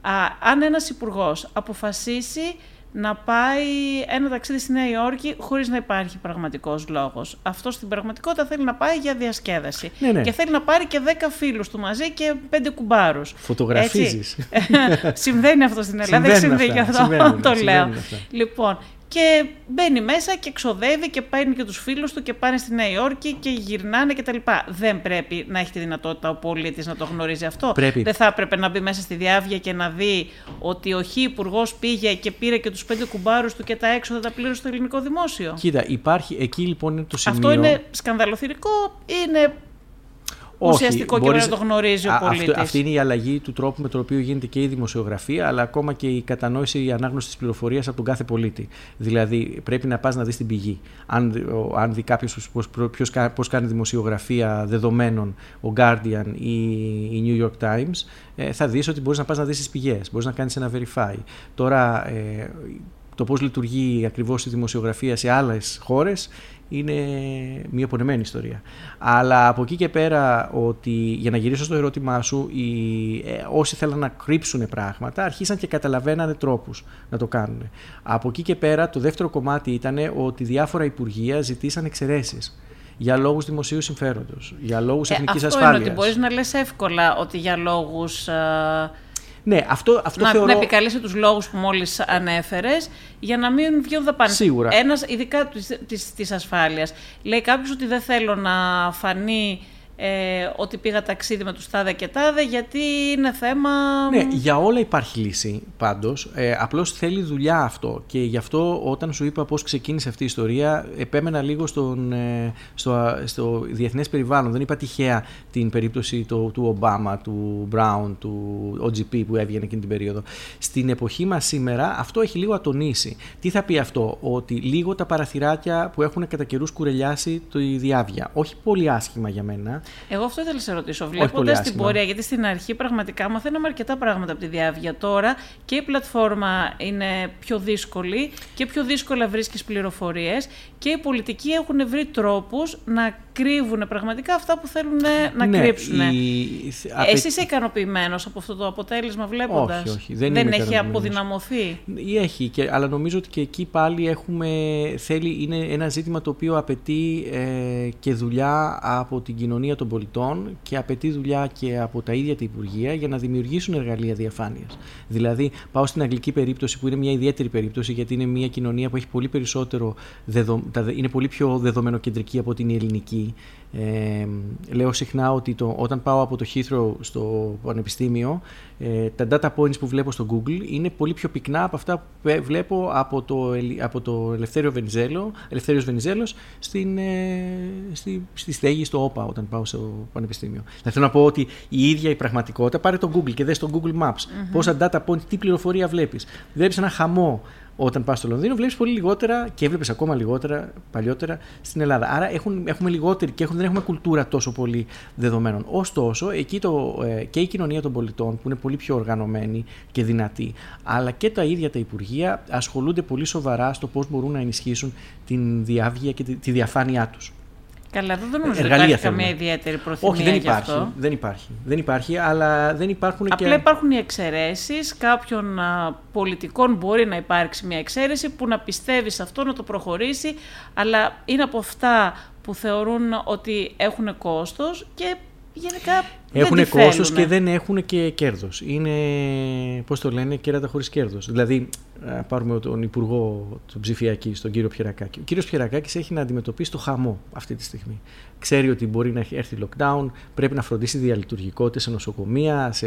Α, αν ένας υπουργός αποφασίσει να πάει ένα ταξίδι στη Νέα Υόρκη χωρίς να υπάρχει πραγματικός λόγος. Αυτό στην πραγματικότητα θέλει να πάει για διασκέδαση. Ναι, ναι. Και θέλει να πάρει και 10 φίλους του μαζί και 5 κουμπάρους. Φωτογραφίζεις. Έτσι. Συμβαίνει αυτό στην Ελλάδα, δεν Συμβαίνουν συμβαίνει αυτά, αυτό, συμβαίνουν, το λέω. συμβαίνουν αυτά. Λοιπόν, και μπαίνει μέσα και ξοδεύει και παίρνει και τους φίλους του και πάνε στη Νέα Υόρκη και γυρνάνε κτλ. Δεν πρέπει να έχει τη δυνατότητα ο πολίτης να το γνωρίζει αυτό. Πρέπει. Δεν θα έπρεπε να μπει μέσα στη διάβια και να δει ότι ο Χ υπουργός πήγε και πήρε και τους πέντε κουμπάρους του και τα έξοδα τα πλήρωσε στο ελληνικό δημόσιο. Κοίτα, υπάρχει, εκεί λοιπόν είναι το σημείο... Αυτό είναι σκανδαλοθυρικό, είναι ουσιαστικό και πρέπει να το γνωρίζει ο πολίτης. Αυτή είναι η αλλαγή του τρόπου με τον οποίο γίνεται και η δημοσιογραφία, αλλά ακόμα και η κατανόηση, η ανάγνωση της πληροφορίας από τον κάθε πολίτη. Δηλαδή, πρέπει να πας να δεις την πηγή. Αν, αν δει κάποιος πώς κάνει δημοσιογραφία δεδομένων, ο Guardian ή η New York Times, ε, θα δεις ότι μπορείς να πας να δεις τις πηγές, μπορείς να κάνεις ένα verify. Τώρα, ε, το πώς λειτουργεί ακριβώς η δημοσιογραφία σε άλλες χώρες είναι μια πονεμένη ιστορία. Αλλά από εκεί και πέρα, ότι, για να γυρίσω στο ερώτημά σου, οι, ε, όσοι θέλαν να κρύψουν πράγματα, αρχίσαν και καταλαβαίνανε τρόπους να το κάνουν. Από εκεί και πέρα, το δεύτερο κομμάτι ήταν ότι διάφορα υπουργεία ζητήσαν εξαιρέσεις για λόγους δημοσίου συμφέροντος, για λόγους ε, εθνικής αυτό ασφάλειας. Είναι ότι μπορείς να λες εύκολα ότι για λόγους... Ε, ναι, αυτό, αυτό να, θεωρώ... να επικαλεσει τους λόγους που μόλις ανέφερες για να μην βγουν δαπάνες. Σίγουρα. Ένας, ειδικά της, της, της ασφάλειας. Λέει κάποιος ότι δεν θέλω να φανεί ε, ότι πήγα ταξίδι με τους τάδε και τάδε, γιατί είναι θέμα... Ναι, για όλα υπάρχει λύση πάντως. Ε, απλώς θέλει δουλειά αυτό και γι' αυτό όταν σου είπα πώς ξεκίνησε αυτή η ιστορία, επέμενα λίγο στον, ε, στο, στο διεθνές περιβάλλον. Δεν είπα τυχαία την περίπτωση το, του Ομπάμα, του Μπράουν, του OGP που έβγαινε εκείνη την περίοδο. Στην εποχή μας σήμερα αυτό έχει λίγο ατονίσει. Τι θα πει αυτό, ότι λίγο τα παραθυράκια που έχουν κατά καιρούς κουρελιάσει τη διάβια. Όχι πολύ άσχημα για μένα, εγώ αυτό ήθελα να σε ρωτήσω. Βλέποντας την πορεία, γιατί στην αρχή πραγματικά μαθαίναμε αρκετά πράγματα από τη διάβια. Τώρα και η πλατφόρμα είναι πιο δύσκολη και πιο δύσκολα βρίσκεις πληροφορίες και οι πολιτικοί έχουν βρει τρόπους να κρύβουν πραγματικά αυτά που θέλουν να ναι, κρύψουν. Η... Εσύ είσαι ικανοποιημένος από αυτό το αποτέλεσμα βλέποντας; Όχι, όχι. Δεν, δεν έχει αποδυναμωθεί; Έχει, και, αλλά νομίζω ότι και εκεί πάλι έχουμε, θέλει, είναι ένα ζήτημα το οποίο απαιτεί ε, και δουλειά από την κοινωνία των πολιτών και απαιτεί δουλειά και από τα ίδια τα Υπουργεία για να δημιουργήσουν εργαλεία διαφάνειας. Δηλαδή, πάω στην αγγλική περίπτωση που είναι μια ιδιαίτερη περίπτωση γιατί είναι μια κοινωνία που έχει πολύ περισσότερο, είναι πολύ πιο δεδομενοκεντρική από την ελληνική ε, λέω συχνά ότι το, όταν πάω από το Heathrow στο πανεπιστήμιο, ε, τα data points που βλέπω στο Google είναι πολύ πιο πυκνά από αυτά που βλέπω από το, από το Ελευθέριο Βενιζέλο, Ελευθέριος Βενιζέλος στην, ε, στη, στη στέγη στο ΟΠΑ όταν πάω στο πανεπιστήμιο. Θα θέλω να πω ότι η ίδια η πραγματικότητα, πάρε το Google και δες το Google Maps, mm-hmm. πόσα data points, τι πληροφορία βλέπεις. Βλέπεις ένα χαμό όταν πας στο Λονδίνο, βλέπεις πολύ λιγότερα και έβλεπες ακόμα λιγότερα παλιότερα στην Ελλάδα. Άρα έχουν, έχουμε λιγότερη και έχουν, δεν έχουμε κουλτούρα τόσο πολύ δεδομένων. Ωστόσο, εκεί το, ε, και η κοινωνία των πολιτών, που είναι πολύ πιο οργανωμένη και δυνατή, αλλά και τα ίδια τα Υπουργεία ασχολούνται πολύ σοβαρά στο πώς μπορούν να ενισχύσουν την διάβγεια και τη, τη διαφάνειά τους. Καλά, δεν νομίζω ότι υπάρχει καμία ιδιαίτερη προθυμία Όχι, δεν υπάρχει, αυτό. δεν υπάρχει. Δεν υπάρχει, αλλά δεν υπάρχουν Απλά και... υπάρχουν οι εξαιρέσεις. Κάποιων α, πολιτικών μπορεί να υπάρξει μια εξαίρεση που να πιστεύει σε αυτό, να το προχωρήσει, αλλά είναι από αυτά που θεωρούν ότι έχουν κόστος και γενικά έχουν κόστος και δεν έχουν και κέρδος. Είναι, πώς το λένε, κέρατα χωρίς κέρδος. Δηλαδή, πάρουμε τον Υπουργό τον ψηφιακή, τον κύριο Πιερακάκη. Ο κύριος Πιερακάκης έχει να αντιμετωπίσει το χαμό αυτή τη στιγμή. Ξέρει ότι μπορεί να έρθει lockdown, πρέπει να φροντίσει διαλειτουργικότητε σε νοσοκομεία, σε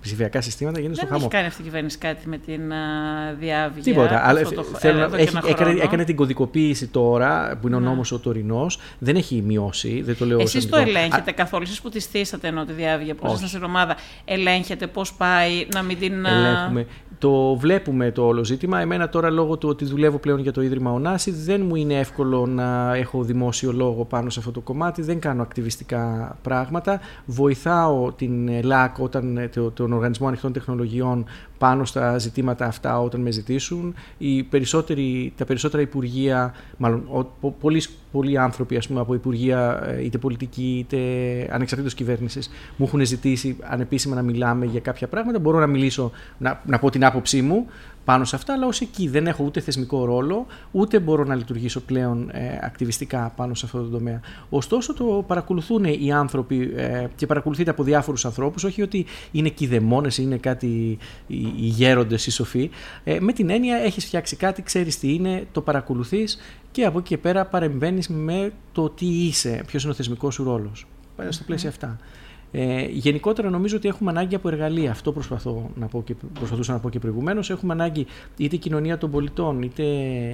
ψηφιακά συστήματα. Γίνεται στο χαμό. Δεν έχει κάνει αυτή η κυβέρνηση κάτι με την uh, διάβγεια. Τίποτα. Αλλά το, θέλω, έχει, έκανε, έκανε, την κωδικοποίηση τώρα, που είναι ο ναι. νόμος ο τωρινός. Δεν έχει μειώσει. Δεν το λέω Εσείς το ελέγχετε καθόλου. Εσείς που τη στήσατε ενώ τη διάβγεια, που ήσασταν στην ομάδα, ελέγχετε πώς πάει, να μην την. Ελέγχουμε. Το βλέπουμε το όλο ζήτημα. Εμένα τώρα λόγω του ότι δουλεύω πλέον για το Ίδρυμα Ωνάση δεν μου είναι εύκολο να έχω δημόσιο λόγο πάνω σε αυτό το κομμάτι. Δεν κάνω ακτιβιστικά πράγματα. Βοηθάω την ΛΑΚ, όταν, τον Οργανισμό Ανοιχτών Τεχνολογιών, πάνω στα ζητήματα αυτά όταν με ζητήσουν. Οι περισσότεροι, τα περισσότερα υπουργεία, μάλλον πολλοί, πολλοί άνθρωποι ας πούμε, από υπουργεία ε, είτε πολιτικοί είτε ανεξαρτήτως κυβέρνησης μου έχουν ζητήσει ανεπίσημα να μιλάμε για κάποια πράγματα. Μπορώ να μιλήσω, να, να πω την άποψή μου πάνω σε αυτά, αλλά ως εκεί δεν έχω ούτε θεσμικό ρόλο, ούτε μπορώ να λειτουργήσω πλέον ε, ακτιβιστικά πάνω σε αυτό το τομέα. Ωστόσο, το παρακολουθούν οι άνθρωποι ε, και παρακολουθείται από διάφορους ανθρώπους, όχι ότι είναι κηδεμόνες ή είναι κάτι οι, οι γέροντες ή σοφοί. Ε, με την έννοια, έχεις φτιάξει κάτι, ξέρεις τι είναι, το παρακολουθείς και από εκεί και πέρα παρεμβαίνεις με το τι είσαι, ποιος είναι ο θεσμικός σου ρόλος. Στα πλαίσια αυτά. Ε, γενικότερα νομίζω ότι έχουμε ανάγκη από εργαλεία. Αυτό προσπαθώ να πω και, προσπαθούσα να πω και προηγουμένως. Έχουμε ανάγκη είτε η κοινωνία των πολιτών είτε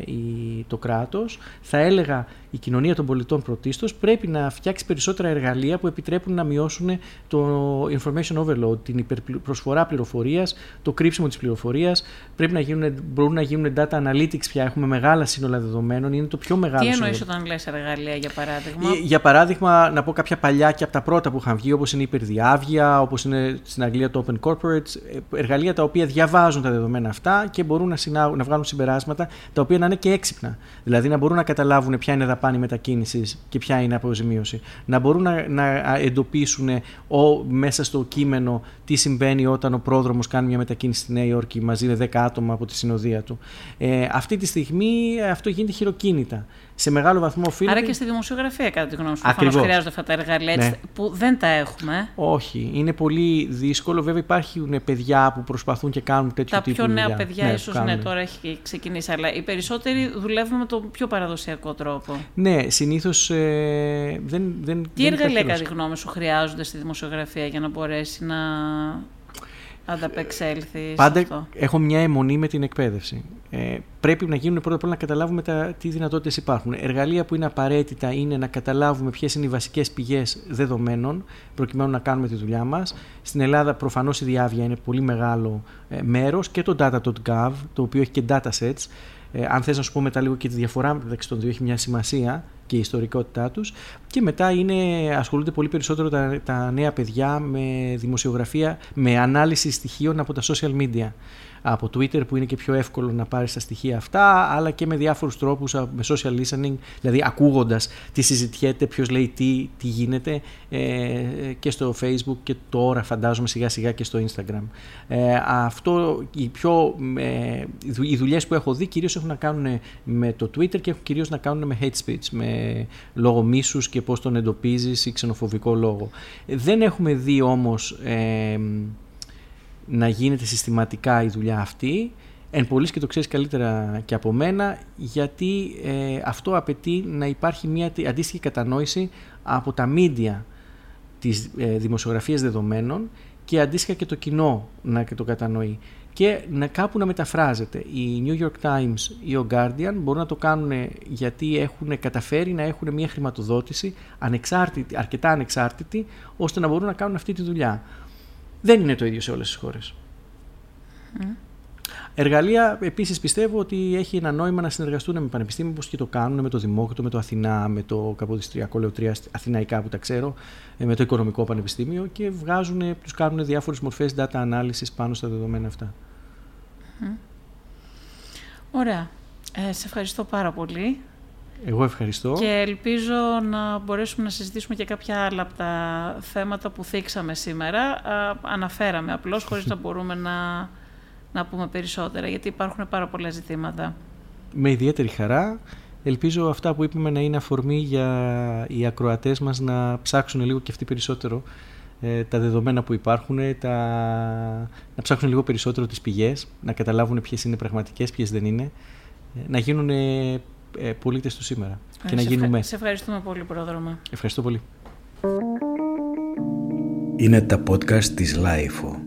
η, το κράτος. Θα έλεγα η κοινωνία των πολιτών πρωτίστως πρέπει να φτιάξει περισσότερα εργαλεία που επιτρέπουν να μειώσουν το information overload, την υπερπροσφορά πληροφορίας, το κρύψιμο της πληροφορίας. Πρέπει να γίνουν, μπορούν να γίνουν data analytics πια. Έχουμε μεγάλα σύνολα δεδομένων. Είναι το πιο μεγάλο. Τι εννοείς όταν λες εργαλεία, για παράδειγμα; Ε, για παράδειγμα, να πω κάποια παλιά και από τα πρώτα που είχαν βγει, όπως είναι η υπερδιάβια, όπως είναι στην Αγγλία το Open Corporates. Ε, εργαλεία τα οποία διαβάζουν τα δεδομένα αυτά και μπορούν να, συνάγουν, να βγάλουν συμπεράσματα τα οποία να είναι και έξυπνα. Δηλαδή να μπορούν να καταλάβουν ποια είναι δαπάνη μετακίνησης και ποια είναι αποζημίωση. Να μπορούν να, να εντοπίσουν ο, μέσα στο κείμενο τι συμβαίνει όταν ο πρόδρομος κάνει μια μετακίνηση στη Νέα Υόρκη μαζί με 10 άτομα από τη συνοδεία του. Ε, αυτή τη στιγμή αυτό γίνεται χειροκίνητα σε μεγάλο βαθμό οφείλεται. Άρα και στη δημοσιογραφία, κατά τη γνώμη σου. Προφανώς χρειάζονται αυτά τα εργαλεία ναι. που δεν τα έχουμε. Όχι. Είναι πολύ δύσκολο. Βέβαια, υπάρχουν παιδιά που προσπαθούν και κάνουν τέτοιο τα τύπου Τα πιο νέα παιδιά, ναι, ίσως ναι, τώρα έχει ξεκινήσει. Αλλά οι περισσότεροι δουλεύουν με τον πιο παραδοσιακό τρόπο. Ναι, συνήθως ε, δεν, δεν. Τι δεν εργαλεία, κατά τη γνώμη σου, χρειάζονται στη δημοσιογραφία για να μπορέσει να ανταπεξέλθεις. Πάντα αυτό. έχω μια αιμονή με την εκπαίδευση. Ε, πρέπει να γίνουν πρώτα απ' όλα να καταλάβουμε τα, τι δυνατότητες υπάρχουν. Εργαλεία που είναι απαραίτητα είναι να καταλάβουμε ποιες είναι οι βασικές πηγές δεδομένων, προκειμένου να κάνουμε τη δουλειά μας. Στην Ελλάδα, προφανώς η διάβια είναι πολύ μεγάλο ε, μέρος και το data.gov, το οποίο έχει και datasets. Ε, αν θες να σου πω μετά λίγο και τη διαφορά μεταξύ των δύο έχει μια σημασία και η ιστορικότητά τους. Και μετά είναι, ασχολούνται πολύ περισσότερο τα, τα νέα παιδιά με δημοσιογραφία, με ανάλυση στοιχείων από τα social media από Twitter που είναι και πιο εύκολο να πάρεις τα στοιχεία αυτά, αλλά και με διάφορους τρόπους, με social listening, δηλαδή ακούγοντας τι συζητιέται, ποιος λέει τι, τι γίνεται ε, και στο Facebook και τώρα φαντάζομαι σιγά σιγά και στο Instagram. Ε, αυτό, οι, πιο, ε, οι δουλειές που έχω δει κυρίως έχουν να κάνουν με το Twitter και έχουν κυρίως να κάνουν με hate speech, με λόγο μίσους και πώς τον εντοπίζεις ή ξενοφοβικό λόγο. Δεν έχουμε δει όμως... Ε, να γίνεται συστηματικά η δουλειά αυτή εν πολλής και το ξέρεις καλύτερα και από μένα γιατί ε, αυτό απαιτεί να υπάρχει μια αντίστοιχη κατανόηση από τα μίντια της ε, δημοσιογραφίας δεδομένων και αντίστοιχα και το κοινό να το κατανοεί και να κάπου να μεταφράζεται. Οι New York Times ή ο Guardian μπορούν να το κάνουν γιατί έχουν καταφέρει να έχουν μια χρηματοδότηση ανεξάρτητη, αρκετά ανεξάρτητη ώστε να μπορούν να κάνουν αυτή τη δουλειά. Δεν είναι το ίδιο σε όλες τις χώρες. Εργαλεία, επίσης πιστεύω ότι έχει ένα νόημα να συνεργαστούν με πανεπιστήμια όπως και το κάνουν με το Δημόκριτο, με το Αθηνά, με το Καποδιστριακό Λεωτρία Αθηναϊκά που τα ξέρω, ε, με το Οικονομικό Πανεπιστήμιο και βγάζουν, τους κάνουν διάφορες μορφές data analysis πάνω στα δεδομένα αυτά. Ωραία. Ε, σε ευχαριστώ πάρα πολύ. Εγώ ευχαριστώ. Και ελπίζω να μπορέσουμε να συζητήσουμε και κάποια άλλα από τα θέματα που θίξαμε σήμερα. αναφέραμε απλώς, χωρίς να μπορούμε να, να πούμε περισσότερα, γιατί υπάρχουν πάρα πολλά ζητήματα. Με ιδιαίτερη χαρά. Ελπίζω αυτά που είπαμε να είναι αφορμή για οι ακροατές μας να ψάξουν λίγο και αυτοί περισσότερο ε, τα δεδομένα που υπάρχουν, τα... να ψάξουν λίγο περισσότερο τις πηγές, να καταλάβουν ποιες είναι πραγματικές, ποιες δεν είναι, ε, να γίνουν ε, πολίτες του σήμερα ε, και να γίνουμε... Σε ευχαριστούμε πολύ, Πρόδρομε. Ευχαριστώ πολύ. Είναι τα podcast της LiFO.